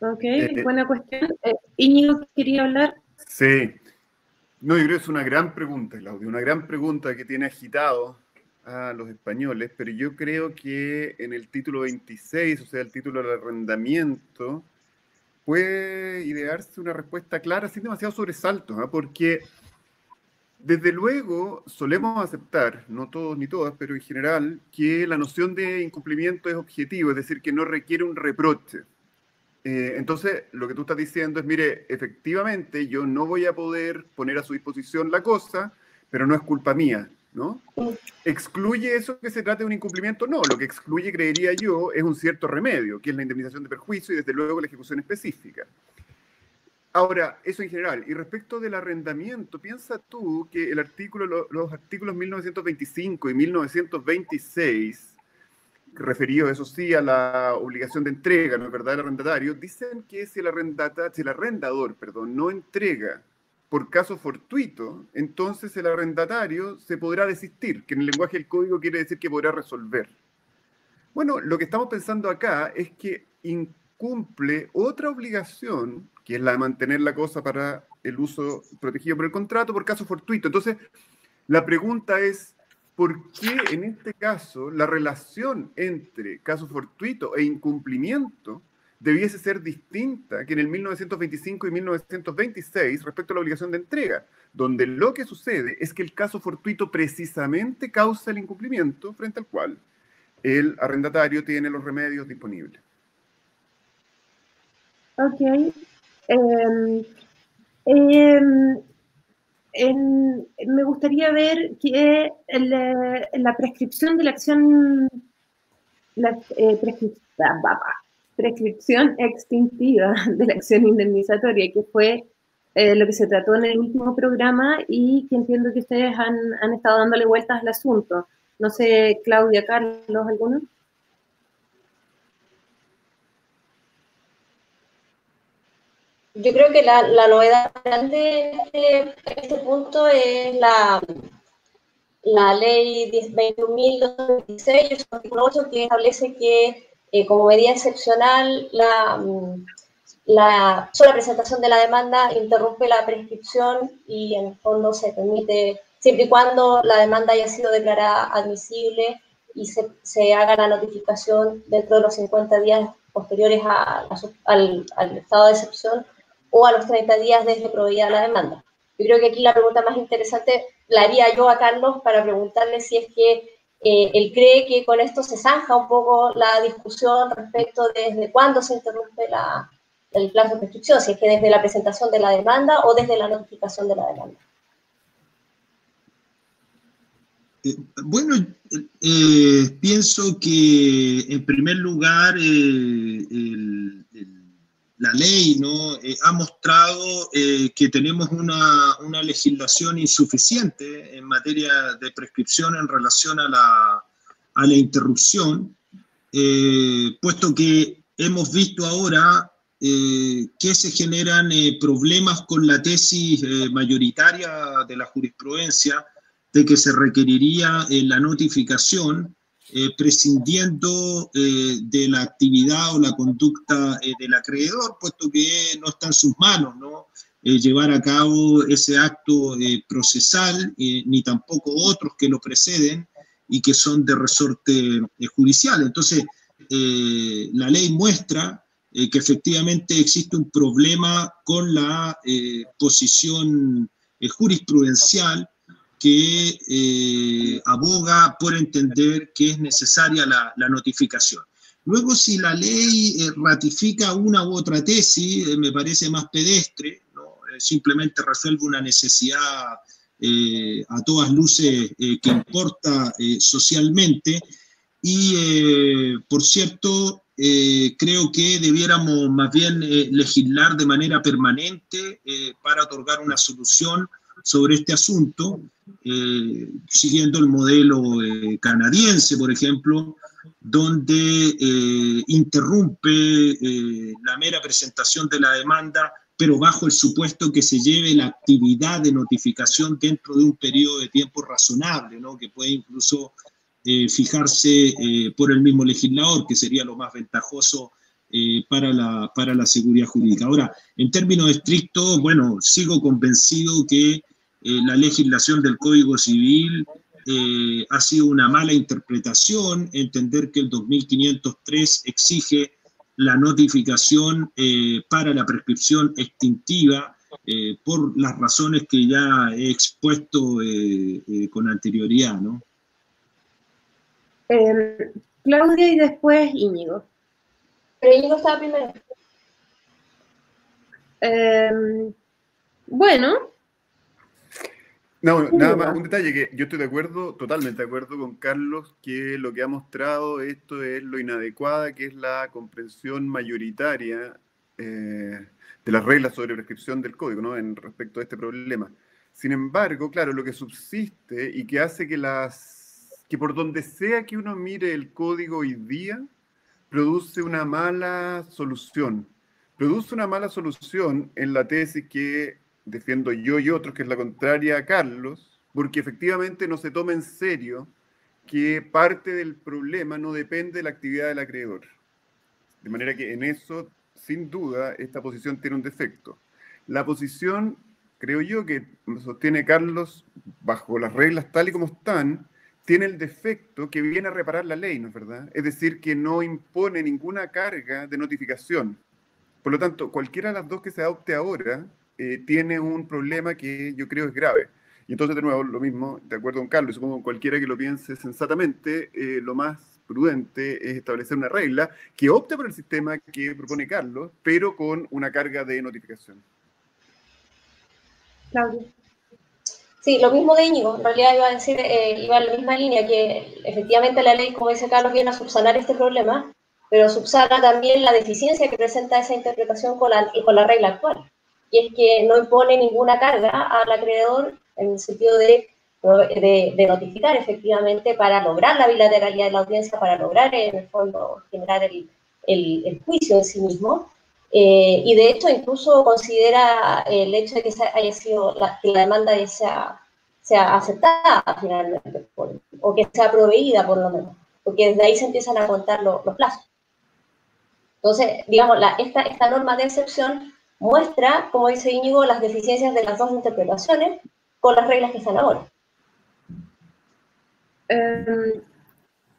Speaker 1: Ok, eh, eh. buena cuestión. Eh, Íñigo quería hablar.
Speaker 5: Sí, no, yo creo que es una gran pregunta, Claudio, una gran pregunta que tiene agitado a los españoles, pero yo creo que en el título 26, o sea, el título del arrendamiento, puede idearse una respuesta clara sin demasiado sobresaltos, ¿ah? porque desde luego solemos aceptar, no todos ni todas, pero en general, que la noción de incumplimiento es objetivo, es decir, que no requiere un reproche. Eh, entonces, lo que tú estás diciendo es, mire, efectivamente yo no voy a poder poner a su disposición la cosa, pero no es culpa mía, ¿no? ¿Excluye eso que se trate de un incumplimiento? No, lo que excluye, creería yo, es un cierto remedio, que es la indemnización de perjuicio y desde luego la ejecución específica. Ahora, eso en general. Y respecto del arrendamiento, piensa tú que el artículo, los artículos 1925 y 1926, referidos, eso sí, a la obligación de entrega, ¿no es verdad?, del arrendatario, dicen que si el, arrendata, si el arrendador perdón, no entrega por caso fortuito, entonces el arrendatario se podrá desistir, que en el lenguaje del código quiere decir que podrá resolver. Bueno, lo que estamos pensando acá es que incumple otra obligación, que es la de mantener la cosa para el uso protegido por el contrato por caso fortuito. Entonces, la pregunta es, ¿por qué en este caso la relación entre caso fortuito e incumplimiento debiese ser distinta que en el 1925 y 1926 respecto a la obligación de entrega, donde lo que sucede es que el caso fortuito precisamente causa el incumplimiento frente al cual el arrendatario tiene los remedios disponibles.
Speaker 1: Ok. Em, em, me gustaría ver que la prescripción de la acción, la eh, prescripción extintiva de la acción indemnizatoria, que fue eh, lo que se trató en el último programa y que entiendo que ustedes han, han estado dándole vueltas al asunto. No sé, Claudia, Carlos, ¿alguno?
Speaker 4: Yo creo que la, novedad grande en este, punto es la, la ley 21.226, que establece que eh, como medida excepcional, la, mm, la sola presentación de la demanda interrumpe la prescripción y en el fondo se permite, siempre y cuando la demanda haya sido declarada admisible y se, se haga la notificación dentro de los 50 días posteriores al, al, estado de excepción o a los 30 días desde proveída la demanda. Yo creo que aquí la pregunta más interesante la haría yo a Carlos para preguntarle si es que eh, él cree que con esto se zanja un poco la discusión respecto de desde cuándo se interrumpe el plazo de prescripción, si es que desde la presentación de la demanda o desde la notificación de la demanda.
Speaker 2: Eh, bueno, eh, pienso que en primer lugar el, la ley ¿no? Eh, ha mostrado eh, que tenemos una, legislación insuficiente en materia de prescripción en relación a la, a la interrupción, eh, puesto que hemos visto ahora que se generan problemas con la tesis mayoritaria de la jurisprudencia de que se requeriría la notificación eh, prescindiendo eh, de la actividad o la conducta eh, del acreedor, puesto que no está en sus manos ¿no? llevar a cabo ese acto procesal, ni tampoco otros que lo preceden y que son de resorte judicial. Entonces, la ley muestra que efectivamente existe un problema con la posición jurisprudencial que eh, aboga por entender que es necesaria la, notificación. Luego, si la ley eh, ratifica una u otra tesis, eh, me parece más pedestre, simplemente resuelve una necesidad a todas luces que importa socialmente. Y, por cierto, creo que debiéramos más bien legislar de manera permanente para otorgar una solución sobre este asunto, eh, siguiendo el modelo eh, canadiense, por ejemplo, donde eh, interrumpe la mera presentación de la demanda, pero bajo el supuesto que se lleve la actividad de notificación dentro de un periodo de tiempo razonable, ¿no? que puede incluso fijarse por el mismo legislador, que sería lo más ventajoso para, la, para la seguridad jurídica. Ahora, en términos estrictos, bueno, sigo convencido que eh, la legislación del Código Civil eh, ha sido una mala interpretación, entender que el 2503 exige la notificación para la prescripción extintiva por las razones que ya he expuesto con anterioridad, ¿no?
Speaker 1: Claudia y después Íñigo.
Speaker 4: Pero Íñigo estaba primero.
Speaker 1: Bueno.
Speaker 5: No, nada más un detalle que yo estoy de acuerdo, totalmente de acuerdo con Carlos, que lo que ha mostrado esto es lo inadecuada que es la comprensión mayoritaria eh, de las reglas sobre prescripción del código, ¿no? En respecto a este problema. Sin embargo, claro, lo que subsiste y que hace que las que por donde sea que uno mire el código hoy día, produce una mala solución. Produce una mala solución en la tesis que defiendo yo y otros, que es la contraria a Carlos, porque efectivamente no se toma en serio que parte del problema no depende de la actividad del acreedor. De manera que en eso, sin duda, esta posición tiene un defecto. La posición, creo yo, que sostiene Carlos, bajo las reglas tal y como están, tiene el defecto que viene a reparar la ley, ¿no es verdad? Es decir, que no impone ninguna carga de notificación. Por lo tanto, cualquiera de las dos que se adopte ahora eh, tiene un problema que yo creo es grave. Y entonces, de nuevo, lo mismo, de acuerdo con Carlos, supongo cualquiera que lo piense sensatamente, eh, lo más prudente es establecer una regla que opte por el sistema que propone Carlos, pero con una carga de notificación.
Speaker 4: Claudia. Sí, lo mismo de Íñigo, en realidad iba a decir, eh, iba en la misma línea, que efectivamente la ley, como dice Carlos, viene a subsanar este problema, pero subsana también la deficiencia que presenta esa interpretación con la, con la regla actual. Y es que no impone ninguna carga al acreedor en el sentido de, de, notificar efectivamente para lograr la bilateralidad de la audiencia, para lograr en el fondo generar el, el, el juicio en sí mismo. Eh, y de hecho incluso considera el hecho de que haya sido la, que la demanda sea, sea aceptada finalmente o que sea proveída por lo menos, porque desde ahí se empiezan a contar los plazos. Entonces, digamos, la, esta, esta norma de excepción muestra, como dice Íñigo, las deficiencias de las dos interpretaciones con las reglas que están ahora.
Speaker 1: Em,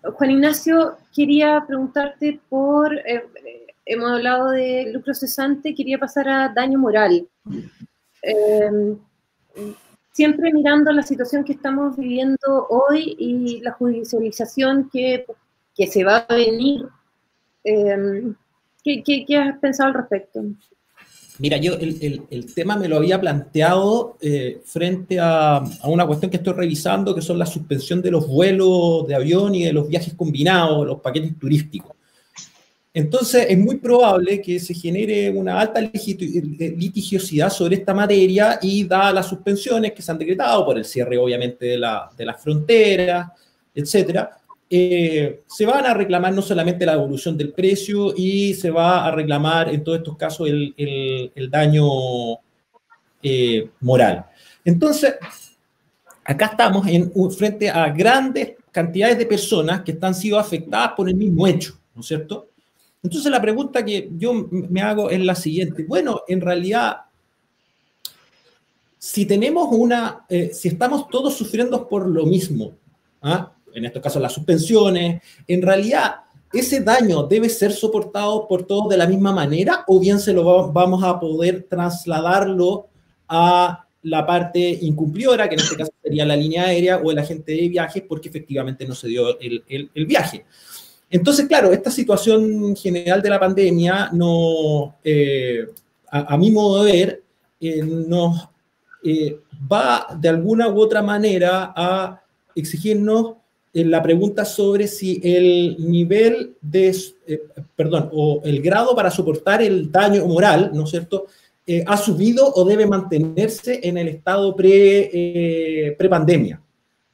Speaker 1: Juan Ignacio, quería preguntarte por, eh, hemos hablado de lucro cesante, quería pasar a daño moral. Em, siempre mirando la situación que estamos viviendo hoy y la judicialización que, que se va a venir, em, ¿qué, ¿qué, has pensado al respecto?
Speaker 3: Mira, yo el, el, tema me lo había planteado eh, frente a, a, una cuestión que estoy revisando, que son la suspensión de los vuelos de avión y de los viajes combinados, los paquetes turísticos. Entonces, es muy probable que se genere una alta litigiosidad sobre esta materia y da las suspensiones que se han decretado por el cierre, obviamente, de, la, de las fronteras, etcétera, eh, se van a reclamar no solamente la devolución del precio y se va a reclamar en todos estos casos el, el, daño eh, moral. Entonces, acá estamos en, frente a grandes cantidades de personas que están sido afectadas por el mismo hecho, ¿no es cierto? Entonces la pregunta que yo me hago es la siguiente. Bueno, en realidad, si tenemos una, eh, si estamos todos sufriendo por lo mismo, ¿ah? En este caso las suspensiones, en realidad ese daño debe ser soportado por todos de la misma manera o bien se lo vamos a poder trasladarlo a la parte incumplidora, que en este caso sería la línea aérea o el agente de viajes, porque efectivamente no se dio el, el viaje. Entonces, claro, esta situación general de la pandemia no, eh, a, mi modo de ver, eh, nos eh, va de alguna u otra manera a exigirnos la pregunta sobre si el nivel de, perdón, o el grado para soportar el daño moral, ¿no es cierto?, ha subido o debe mantenerse en el estado pre-pandemia.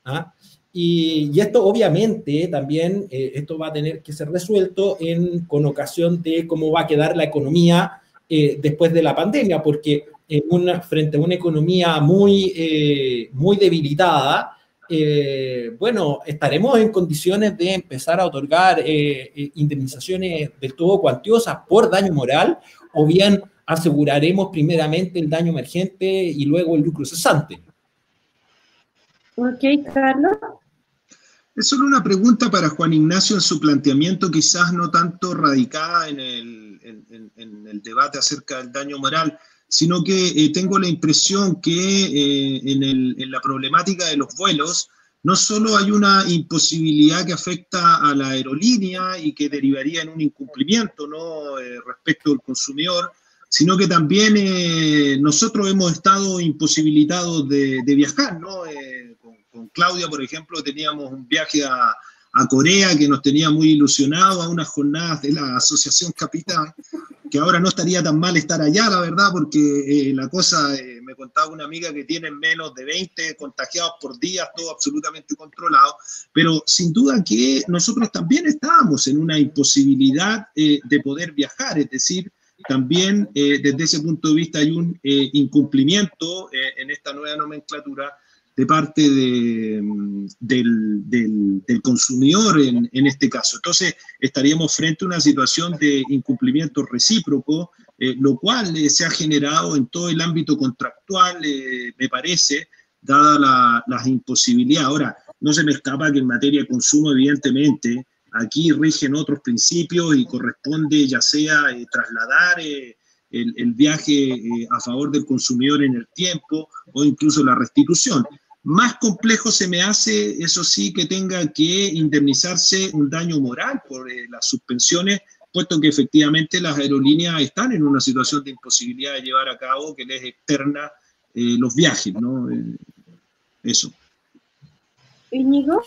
Speaker 3: ¿ah? Y, esto obviamente también, eh, esto va a tener que ser resuelto en, con ocasión de cómo va a quedar la economía eh, después de la pandemia, porque en una, frente a una economía muy, eh, muy debilitada, bueno, estaremos en condiciones de empezar a otorgar indemnizaciones del todo cuantiosas por daño moral, o bien aseguraremos primeramente el daño emergente y luego el lucro cesante.
Speaker 1: Ok, Carlos.
Speaker 2: Es solo una pregunta para Juan Ignacio en su planteamiento, quizás no tanto radicada en el, en, el debate acerca del daño moral, sino que eh, tengo la impresión que eh, en, la problemática de los vuelos, no solo hay una imposibilidad que afecta a la aerolínea y que derivaría en un incumplimiento ¿no? Eh, respecto del consumidor, sino que también nosotros hemos estado imposibilitados de, de viajar, ¿no? con Claudia, por ejemplo, teníamos un viaje a, Corea que nos tenía muy ilusionados a unas jornadas de la Asociación Capitán, que ahora no estaría tan mal estar allá, la verdad, porque eh, la cosa, eh, me contaba una amiga que tiene menos de 20 contagiados por día, todo absolutamente controlado, pero sin duda que nosotros también estábamos en una imposibilidad eh, de poder viajar, es decir, también desde ese punto de vista hay un incumplimiento en esta nueva nomenclatura de parte del, consumidor en, este caso. Entonces, estaríamos frente a una situación de incumplimiento recíproco, eh, lo cual eh, se ha generado en todo el ámbito contractual, eh, me parece, dada las imposibilidades. Ahora, no se me escapa que en materia de consumo, evidentemente, aquí rigen otros principios y corresponde ya sea trasladar el, viaje a favor del consumidor en el tiempo o incluso la restitución. Más complejo se me hace, eso sí, que tenga que indemnizarse un daño moral por eh, las suspensiones, puesto que efectivamente las aerolíneas están en una situación de imposibilidad de llevar a cabo que les externa eh, los viajes, ¿no? Eh, eso.
Speaker 1: Íñigo.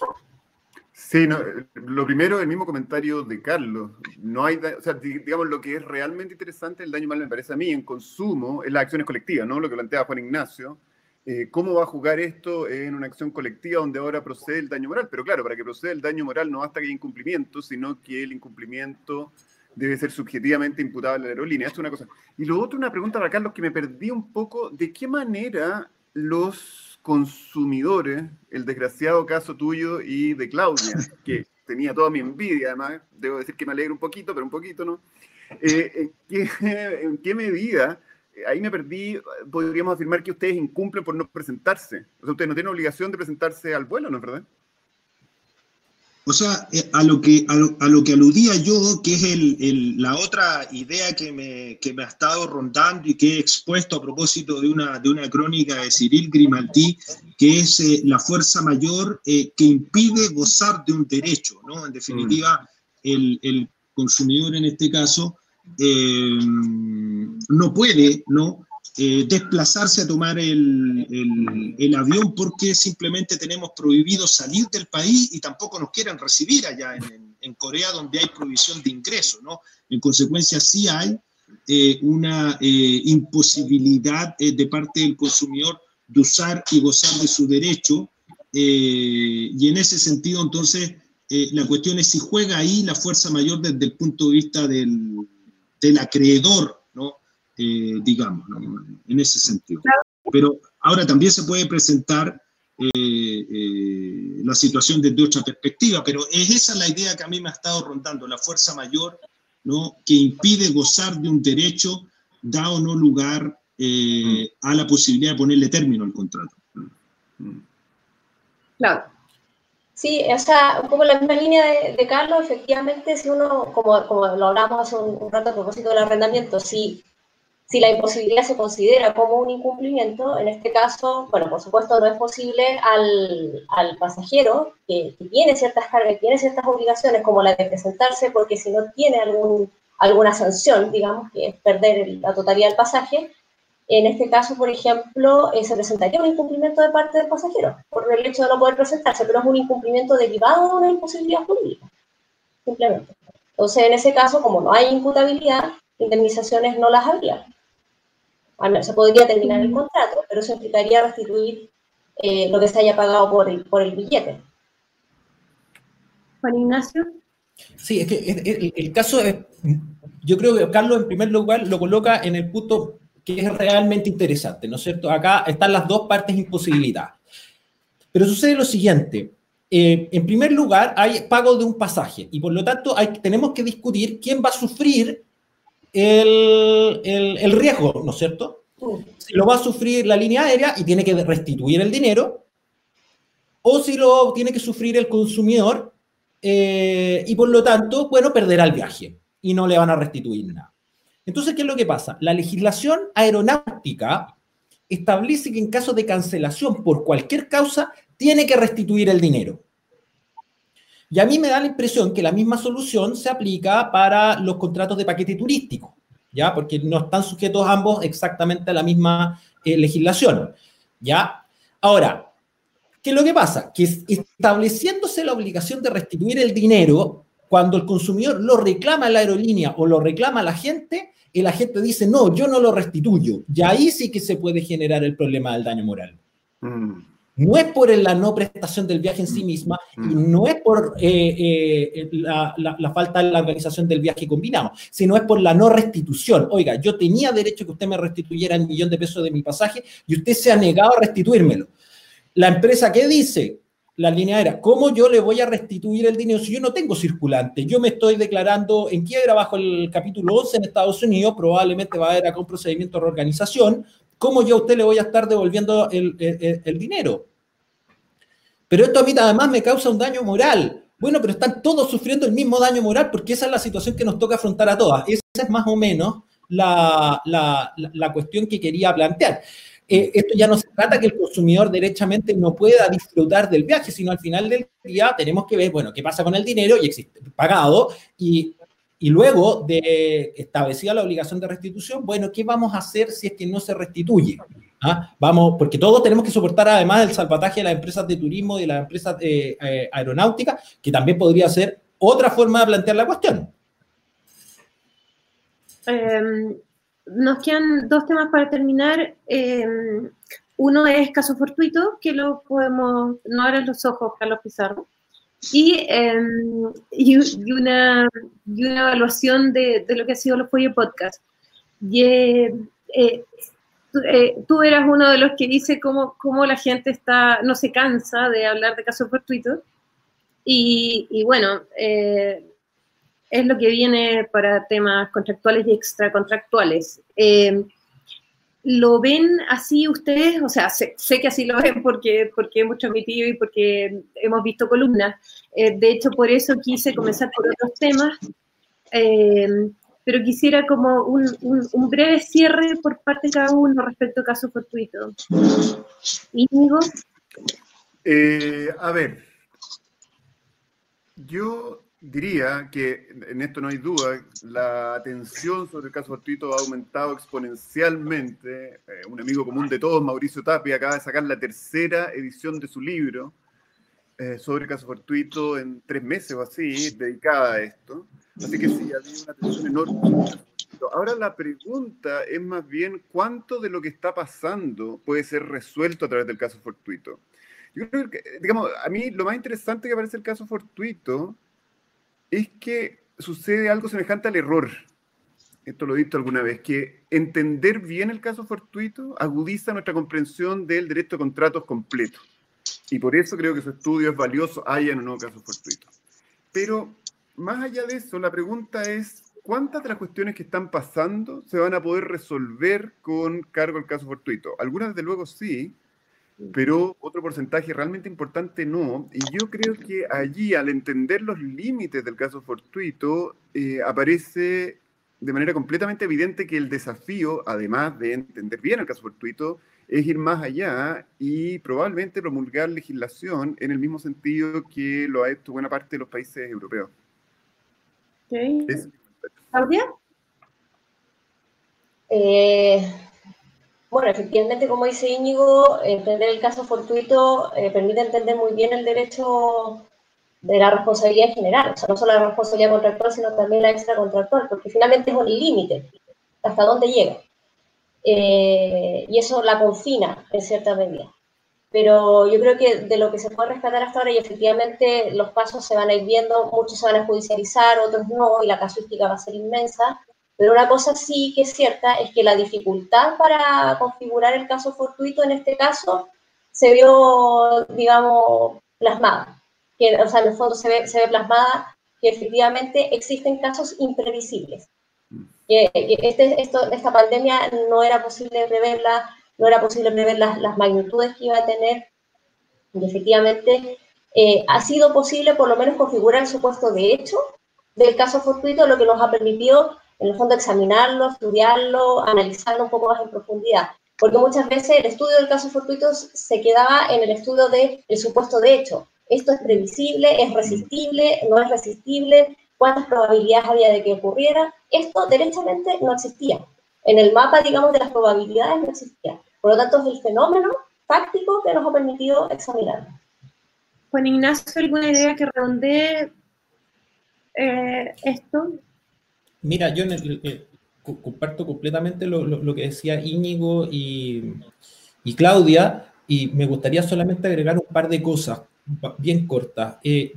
Speaker 5: Sí, lo primero, el mismo comentario de Carlos. No hay, o sea, digamos, lo que es realmente interesante, el daño moral me parece a mí, en consumo, es las acciones colectivas, ¿no? Lo que plantea Juan Ignacio eh, cómo va a jugar esto en una acción colectiva donde ahora procede el daño moral. Pero claro, para que proceda el daño moral no basta que haya incumplimiento, sino que el incumplimiento debe ser subjetivamente imputable a la aerolínea. Esto es una cosa. Y lo otro, una pregunta para Carlos que me perdí un poco, ¿de qué manera los consumidores, el desgraciado caso tuyo y de Claudia, que tenía toda mi envidia además, debo decir que me alegro un poquito, pero un poquito, ¿no? Eh, ¿En qué medida ahí me perdí, podríamos afirmar que ustedes incumplen por no presentarse. O sea, ustedes no tienen obligación de presentarse al vuelo, ¿no es verdad?
Speaker 2: O sea, eh, a lo que, a lo, que aludía yo, que es el, la otra idea que me, que me, ha estado rondando y que he expuesto a propósito de una, de una crónica de Cyril Grimaldi, que es eh, la fuerza mayor eh, que impide gozar de un derecho, ¿no? En definitiva, mm. el, el consumidor en este caso eh, no puede ¿no? Eh, desplazarse a tomar el, el, avión porque simplemente tenemos prohibido salir del país y tampoco nos quieren recibir allá en, Corea donde hay prohibición de ingreso. ¿no? En consecuencia, sí hay eh, una imposibilidad de parte del consumidor de usar y gozar de su derecho. y en ese sentido, entonces, la cuestión es si juega ahí la fuerza mayor desde el punto de vista del, del acreedor, ¿no? Eh, digamos, en ese sentido. Pero ahora también se puede presentar eh, eh, la situación desde otra perspectiva, pero es esa la idea que a mí me ha estado rondando, la fuerza mayor, ¿no? Que impide gozar de un derecho, da o no lugar a la posibilidad de ponerle término al contrato.
Speaker 4: Claro. Sí, o sea, un poco la misma línea de, Carlos, efectivamente, si uno, como, como lo hablamos hace un, rato a propósito del arrendamiento, si, si la imposibilidad se considera como un incumplimiento, en este caso, bueno, por supuesto no es posible al, al pasajero que, tiene ciertas cargas, tiene ciertas obligaciones, como la de presentarse, porque si no tiene algún, alguna sanción, digamos, que es perder la totalidad del pasaje, en este caso, por ejemplo, eh, se presentaría un incumplimiento de parte del pasajero por el hecho de no poder presentarse, pero es un incumplimiento derivado de una imposibilidad jurídica, simplemente. Entonces, en ese caso, como no hay imputabilidad, indemnizaciones no las habría. Bueno, se podría terminar el contrato, pero eso implicaría restituir eh, lo que se haya pagado por el, por el billete.
Speaker 1: Juan Ignacio.
Speaker 3: Sí, es que el caso es, yo creo que Carlos en primer lugar lo coloca en el punto que es realmente interesante, ¿no es cierto? Acá están las dos partes imposibilitadas. Pero sucede lo siguiente. Eh, en primer lugar, hay pago de un pasaje y por lo tanto hay, tenemos que discutir quién va a sufrir el, el, riesgo, ¿no es cierto? Si lo va a sufrir la línea aérea y tiene que restituir el dinero, o si lo tiene que sufrir el consumidor eh, y por lo tanto, bueno, perderá el viaje y no le van a restituir nada. Entonces, ¿qué es lo que pasa? La legislación aeronáutica establece que en caso de cancelación por cualquier causa, tiene que restituir el dinero. Y a mí me da la impresión que la misma solución se aplica para los contratos de paquete turístico, ¿ya? Porque no están sujetos ambos exactamente a la misma eh, legislación, ¿ya? Ahora, ¿qué es lo que pasa? Que estableciéndose la obligación de restituir el dinero, cuando el consumidor lo reclama a la aerolínea o lo reclama a la gente, el agente dice, no, yo no lo restituyo. Y ahí sí que se puede generar el problema del daño moral. Mm. No es por la no prestación del viaje en sí mm. misma y mm. no es por eh, eh, la, falta de la organización del viaje combinado, sino es por la no restitución. Oiga, yo tenía derecho que usted me restituyera el millón de pesos de mi pasaje y usted se ha negado a restituírmelo. La empresa, ¿qué dice? La línea era, ¿cómo yo le voy a restituir el dinero si yo no tengo circulante? Yo me estoy declarando en quiebra bajo el capítulo 11 en Estados Unidos, probablemente va a haber acá un procedimiento de reorganización. ¿Cómo yo a usted le voy a estar devolviendo el, dinero? Pero esto a mí además me causa un daño moral. Bueno, pero están todos sufriendo el mismo daño moral porque esa es la situación que nos toca afrontar a todas. Esa es más o menos la, la, la cuestión que quería plantear. Eh, esto ya no se trata que el consumidor derechamente no pueda disfrutar del viaje, sino al final del día tenemos que ver, bueno, qué pasa con el dinero y existe pagado y, y luego de establecida la obligación de restitución, bueno, ¿qué vamos a hacer si es que no se restituye? ¿Ah? Vamos, porque todos tenemos que soportar además el salvataje de las empresas de turismo y de las empresas eh, eh, aeronáuticas, que también podría ser otra forma de plantear la cuestión.
Speaker 1: Em, nos quedan dos temas para terminar. Em, uno es caso fortuito, que lo podemos, no abres los ojos, Carlos Pizarro, y, em, y, una, y, una, evaluación de, de, lo que ha sido los Pollo Podcast. Y, eh, eh, eh, tú, eras uno de los que dice cómo, cómo, la gente está, no se cansa de hablar de casos fortuitos. Y, y bueno, es lo que viene para temas contractuales y extracontractuales. Eh, ¿Lo ven así ustedes? O sea, sé, que así lo ven porque, porque hemos transmitido y porque hemos visto columnas. Eh, de hecho, por eso quise comenzar por otros temas. Eh, pero quisiera como un, breve cierre por parte de cada uno respecto al caso fortuito. Íñigo.
Speaker 5: a ver, yo diría que en esto no hay duda, la atención sobre el caso fortuito ha aumentado exponencialmente. Eh, un amigo común de todos, Mauricio Tapia, acaba de sacar la tercera edición de su libro eh, sobre el caso fortuito en tres meses o así, dedicada a esto. Así que sí, ha habido una atención enorme. Ahora la pregunta es más bien cuánto de lo que está pasando puede ser resuelto a través del caso fortuito. Yo creo que, digamos, a mí lo más interesante que aparece el caso fortuito es que sucede algo semejante al error. Esto lo he visto alguna vez, que entender bien el caso fortuito agudiza nuestra comprensión del derecho a contratos completo. Y por eso creo que su estudio es valioso, haya en un nuevo caso fortuito. Pero más allá de eso, la pregunta es, ¿cuántas de las cuestiones que están pasando se van a poder resolver con cargo al caso fortuito? Algunas, desde luego, sí, pero otro porcentaje realmente importante no. Y yo creo que allí, al entender los límites del caso fortuito, eh, aparece de manera completamente evidente que el desafío, además de entender bien el caso fortuito, es ir más allá y probablemente promulgar legislación en el mismo sentido que lo ha hecho buena parte de los países europeos.
Speaker 1: Okay. ¿Claudia?
Speaker 4: Eh, bueno, efectivamente, como dice Íñigo, entender el caso fortuito eh, permite entender muy bien el derecho de la responsabilidad en general, o sea, no solo la responsabilidad contractual, sino también la extracontractual, porque finalmente es un límite, hasta dónde llega. Eh, y eso la confina en cierta medida. Pero yo creo que de lo que se puede rescatar hasta ahora, y efectivamente los pasos se van a ir viendo, muchos se van a judicializar, otros no, y la casuística va a ser inmensa, pero una cosa sí que es cierta es que la dificultad para configurar el caso fortuito en este caso se vio, digamos, plasmada. Que, o sea, en el fondo se ve, se ve plasmada que efectivamente existen casos imprevisibles. Que, este, esto, esta pandemia no era posible preverla, no era posible prever las, las magnitudes que iba a tener. Y efectivamente eh, ha sido posible por lo menos configurar el supuesto de hecho del caso fortuito, lo que nos ha permitido en el fondo examinarlo, estudiarlo, analizarlo un poco más en profundidad. Porque muchas veces el estudio del caso fortuito se quedaba en el estudio del supuesto de hecho. Esto es previsible, es resistible, no es resistible, cuántas probabilidades había de que ocurriera. Esto derechamente no existía. En el mapa, digamos, de las probabilidades no existía. Por lo tanto, es el fenómeno fáctico que nos ha permitido examinar.
Speaker 1: Juan Ignacio, ¿alguna idea que redondee eh, esto?
Speaker 3: Mira, yo eh, comparto completamente lo, que decía Íñigo y, Claudia, y me gustaría solamente agregar un par de cosas bien cortas. Eh,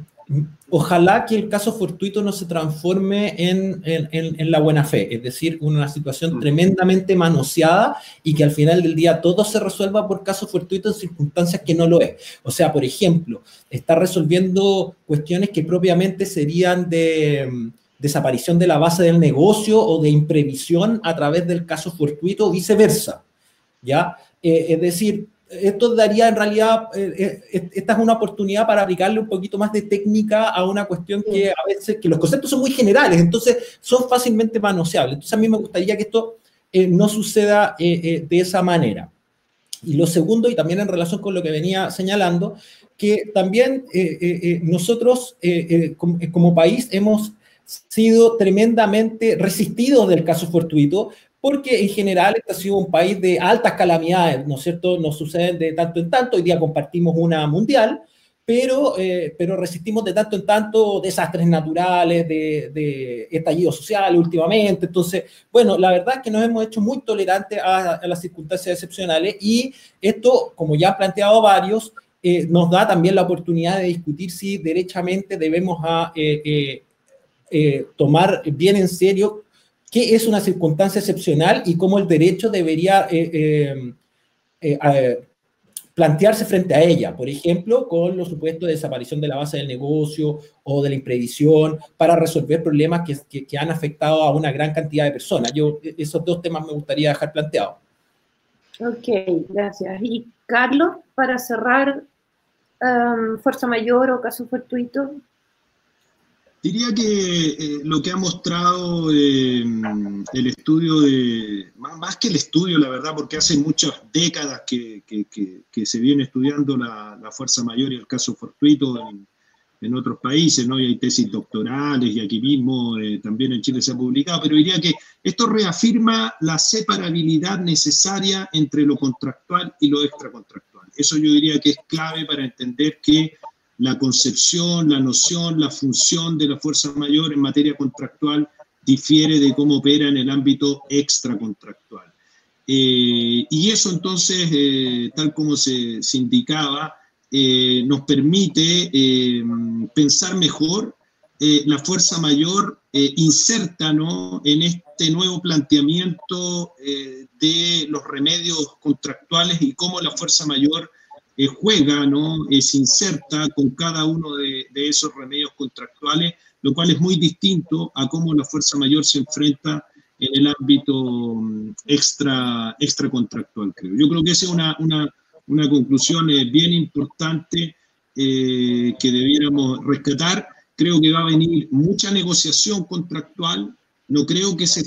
Speaker 3: ojalá que el caso fortuito no se transforme en, la buena fe, es decir, una situación mm. tremendamente manoseada y que al final del día todo se resuelva por caso fortuito en circunstancias que no lo es. O sea, por ejemplo, está resolviendo cuestiones que propiamente serían de desaparición de la base del negocio o de imprevisión a través del caso fortuito o viceversa. ¿Ya? Eh, es decir, esto daría en realidad, eh, eh, esta es una oportunidad para aplicarle un poquito más de técnica a una cuestión que a veces, que los conceptos son muy generales, entonces son fácilmente manoseables. Entonces a mí me gustaría que esto eh, no suceda de esa manera. Y lo segundo, y también en relación con lo que venía señalando, que también nosotros como, como país hemos sido tremendamente resistidos del caso fortuito, porque en general este ha sido un país de altas calamidades, ¿no es cierto? Nos suceden de tanto en tanto, hoy día compartimos una mundial, pero, eh, pero resistimos de tanto en tanto desastres naturales, de, de estallido social últimamente. Entonces, bueno, la verdad es que nos hemos hecho muy tolerantes a, las circunstancias excepcionales y esto, como ya han planteado varios, eh, nos da también la oportunidad de discutir si derechamente debemos a, eh, tomar bien en serio qué es una circunstancia excepcional y cómo el derecho debería eh, eh, eh, plantearse frente a ella, por ejemplo, con los supuestos de desaparición de la base del negocio o de la imprevisión, para resolver problemas que, han afectado a una gran cantidad de personas. Yo, esos dos temas me gustaría dejar planteados.
Speaker 1: Ok, gracias. Y Carlos, para cerrar, um, fuerza mayor o caso fortuito.
Speaker 2: Diría que eh, lo que ha mostrado eh, el estudio de, más, que el estudio, la verdad, porque hace muchas décadas que, se viene estudiando la, fuerza mayor y el caso fortuito en, otros países, ¿no? Y hay tesis doctorales y aquí mismo eh, también en Chile se ha publicado, pero diría que esto reafirma la separabilidad necesaria entre lo contractual y lo extracontractual. Eso yo diría que es clave para entender que la concepción, la noción, la función de la fuerza mayor en materia contractual difiere de cómo opera en el ámbito extracontractual. Eh, y eso entonces, eh, tal como se, indicaba, eh, nos permite pensar mejor la fuerza mayor inserta ¿no? en este nuevo planteamiento de los remedios contractuales y cómo la fuerza mayor eh, juega, ¿no? Eh, se inserta con cada uno de, esos remedios contractuales, lo cual es muy distinto a cómo la fuerza mayor se enfrenta en el ámbito mm, extra, extra contractual, creo. Yo creo que esa es una, una, una conclusión eh, bien importante que debiéramos rescatar. Creo que va a venir mucha negociación contractual. No creo que se,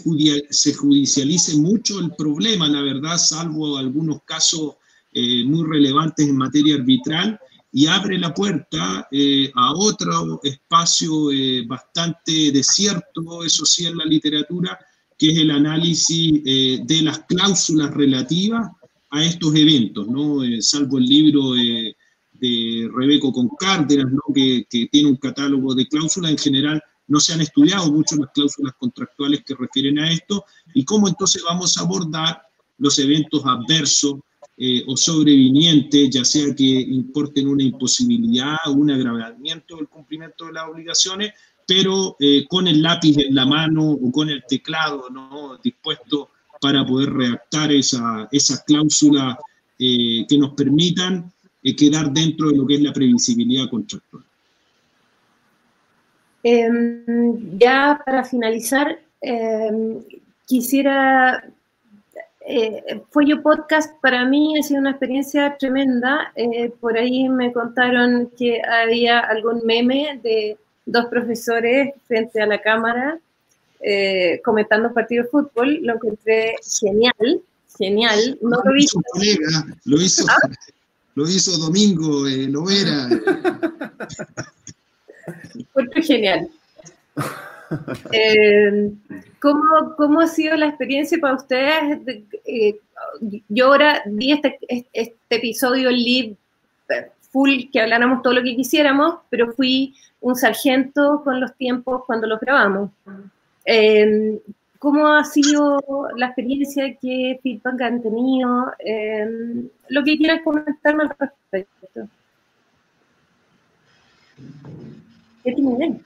Speaker 2: se judicialice mucho el problema, la verdad, salvo algunos casos eh, muy relevantes en materia arbitral y abre la puerta eh, a otro espacio eh, bastante desierto, eso sí, en la literatura, que es el análisis de las cláusulas relativas a estos eventos, ¿no? salvo el libro de, Rebeco con Cárdenas, ¿no? que, que tiene un catálogo de cláusulas, en general no se han estudiado mucho las cláusulas contractuales que refieren a esto, y cómo entonces vamos a abordar los eventos adversos eh, o sobreviniente, ya sea que importen una imposibilidad o un agravamiento del cumplimiento de las obligaciones, pero eh, con el lápiz en la mano o con el teclado dispuesto para poder redactar esa, esas cláusulas eh, que nos permitan quedar dentro de lo que es la previsibilidad contractual.
Speaker 1: Em, ya para finalizar, em, quisiera eh, Follo Podcast para mí ha sido una experiencia tremenda. Eh, por ahí me contaron que había algún meme de dos profesores frente a la cámara eh, comentando partido de fútbol. Lo encontré genial, genial. No lo, hizo
Speaker 2: lo hizo, ¿Ah? lo hizo Domingo eh.
Speaker 1: Fue genial. Eh, ¿cómo, ¿cómo, ha sido la experiencia para ustedes? Eh, yo ahora di este, este episodio live full que habláramos todo lo que quisiéramos, pero fui un sargento con los tiempos cuando los grabamos. Eh, ¿Cómo ha sido la experiencia? ¿Qué feedback han tenido? lo que quieras comentarme al respecto. ¿Qué tienen?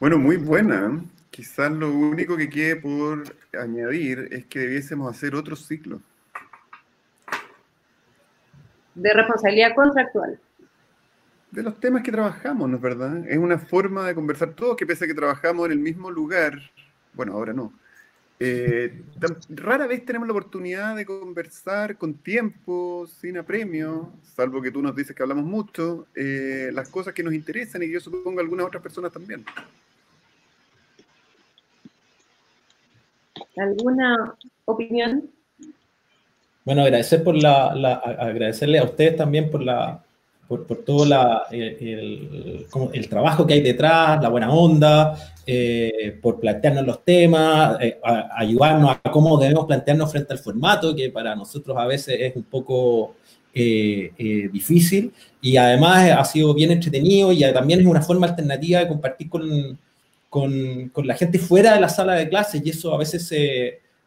Speaker 5: Bueno, muy buena. Quizás lo único que quede por añadir es que debiésemos hacer otro ciclo.
Speaker 1: De responsabilidad contractual.
Speaker 5: De los temas que trabajamos, ¿no es verdad? Es una forma de conversar todos, que pese a que trabajamos en el mismo lugar, bueno, ahora no, eh, rara vez tenemos la oportunidad de conversar con tiempo, sin apremio, salvo que tú nos dices que hablamos mucho, eh, las cosas que nos interesan y que yo supongo algunas otras personas también.
Speaker 1: ¿Alguna opinión?
Speaker 3: Bueno, agradecer por la, agradecerle a ustedes también por la por, todo la, el, trabajo que hay detrás, la buena onda, eh, por plantearnos los temas, eh, ayudarnos a cómo debemos plantearnos frente al formato, que para nosotros a veces es un poco eh, difícil y además ha sido bien entretenido y también es una forma alternativa de compartir con, con, con, la gente fuera de la sala de clases y eso a veces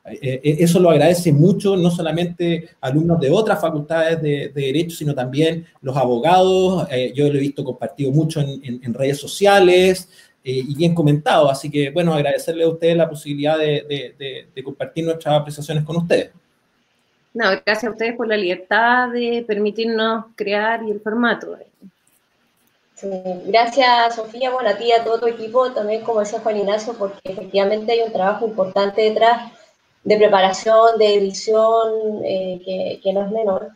Speaker 3: eh, eh, eso lo agradece mucho, no solamente alumnos de otras facultades de, Derecho, sino también los abogados. Eh, yo lo he visto compartido mucho en, en, redes sociales y bien comentado. Así que, bueno, agradecerle a ustedes la posibilidad de, de, compartir nuestras apreciaciones con ustedes.
Speaker 1: No, gracias a ustedes por la libertad de permitirnos crear y el formato
Speaker 4: gracias, Sofía, bueno, a ti y a todo tu equipo, también como decía Juan Ignacio, porque efectivamente hay un trabajo importante detrás de preparación, de edición, eh, que, no es menor.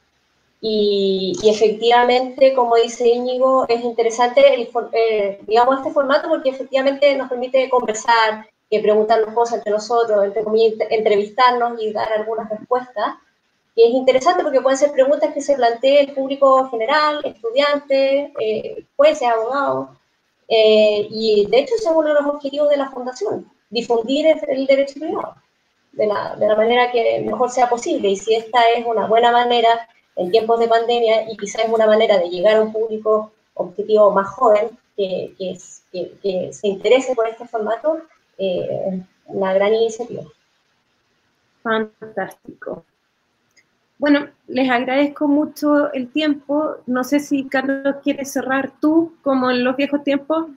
Speaker 4: Y, efectivamente, como dice Íñigo, es interesante, el, eh, digamos, este formato porque efectivamente nos permite conversar, que preguntarnos cosas entre nosotros, entre, entrevistarnos y dar algunas respuestas. Y es interesante porque pueden ser preguntas que se plantee el público general, estudiantes, eh, jueces, abogados. Eh, y de hecho, ese es uno de los objetivos de la Fundación, difundir el, derecho privado de la, de la, manera que mejor sea posible. Y si esta es una buena manera en tiempos de pandemia y quizás es una manera de llegar a un público objetivo más joven que, que, que, se interese por este formato, eh, una gran iniciativa.
Speaker 1: Fantástico. Bueno, les agradezco mucho el tiempo. No sé si Carlos quiere cerrar tú, como en los viejos tiempos.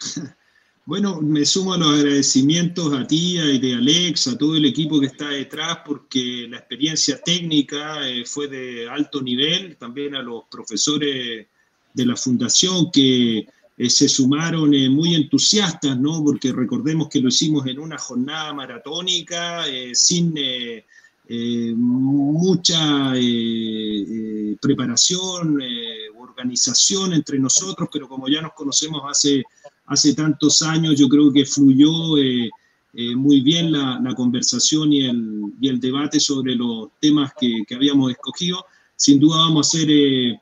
Speaker 2: Bueno, me sumo a los agradecimientos a ti, y de Alex, a todo el equipo que está detrás, porque la experiencia técnica eh, fue de alto nivel, también a los profesores de la fundación que eh, se sumaron eh, muy entusiastas, ¿no? Porque recordemos que lo hicimos en una jornada maratónica, sin eh, mucha eh, eh, preparación, organización entre nosotros, pero como ya nos conocemos hace, hace tantos años, yo creo que fluyó muy bien la, conversación y el, y el, debate sobre los temas que, que, habíamos escogido. Sin duda vamos a hacer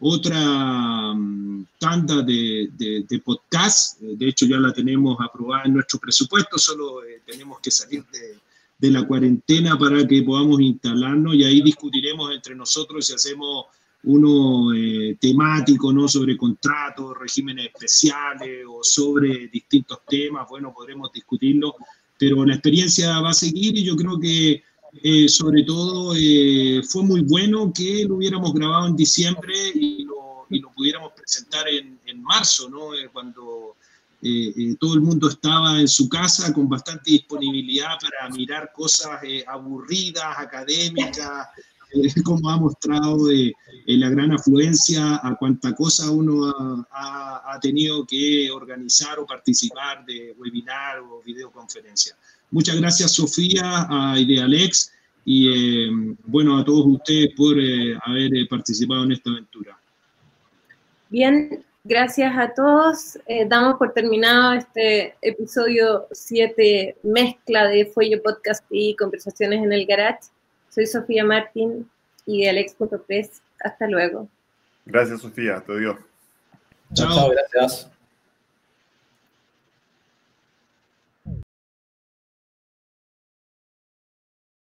Speaker 2: otra mm, tanda de, de, de, podcast, de hecho ya la tenemos aprobada en nuestro presupuesto, solo tenemos que salir de de la cuarentena para que podamos instalarnos y ahí discutiremos entre nosotros si hacemos uno eh, temático, ¿no? Sobre contratos, regímenes especiales o sobre distintos temas, bueno, podremos discutirlo, pero la experiencia va a seguir y yo creo que eh, sobre todo eh, fue muy bueno que lo hubiéramos grabado en diciembre y lo, y pudiéramos presentar en, en marzo, ¿no? cuando eh, eh, todo el mundo estaba en su casa con bastante disponibilidad para mirar cosas eh, aburridas, académicas, como ha mostrado la gran afluencia a cuánta cosa uno ha, tenido que organizar o participar de webinar o videoconferencia. Muchas gracias Sofía y de Alex y bueno a todos ustedes por haber participado en esta aventura.
Speaker 1: Bien, gracias a todos. damos por terminado este episodio 7, mezcla de Fuelle Podcast y Conversaciones en el Garage. Soy Sofía Martín y de Alex.press. Hasta luego.
Speaker 5: Gracias, Sofía. Te dio.
Speaker 3: Chao, gracias.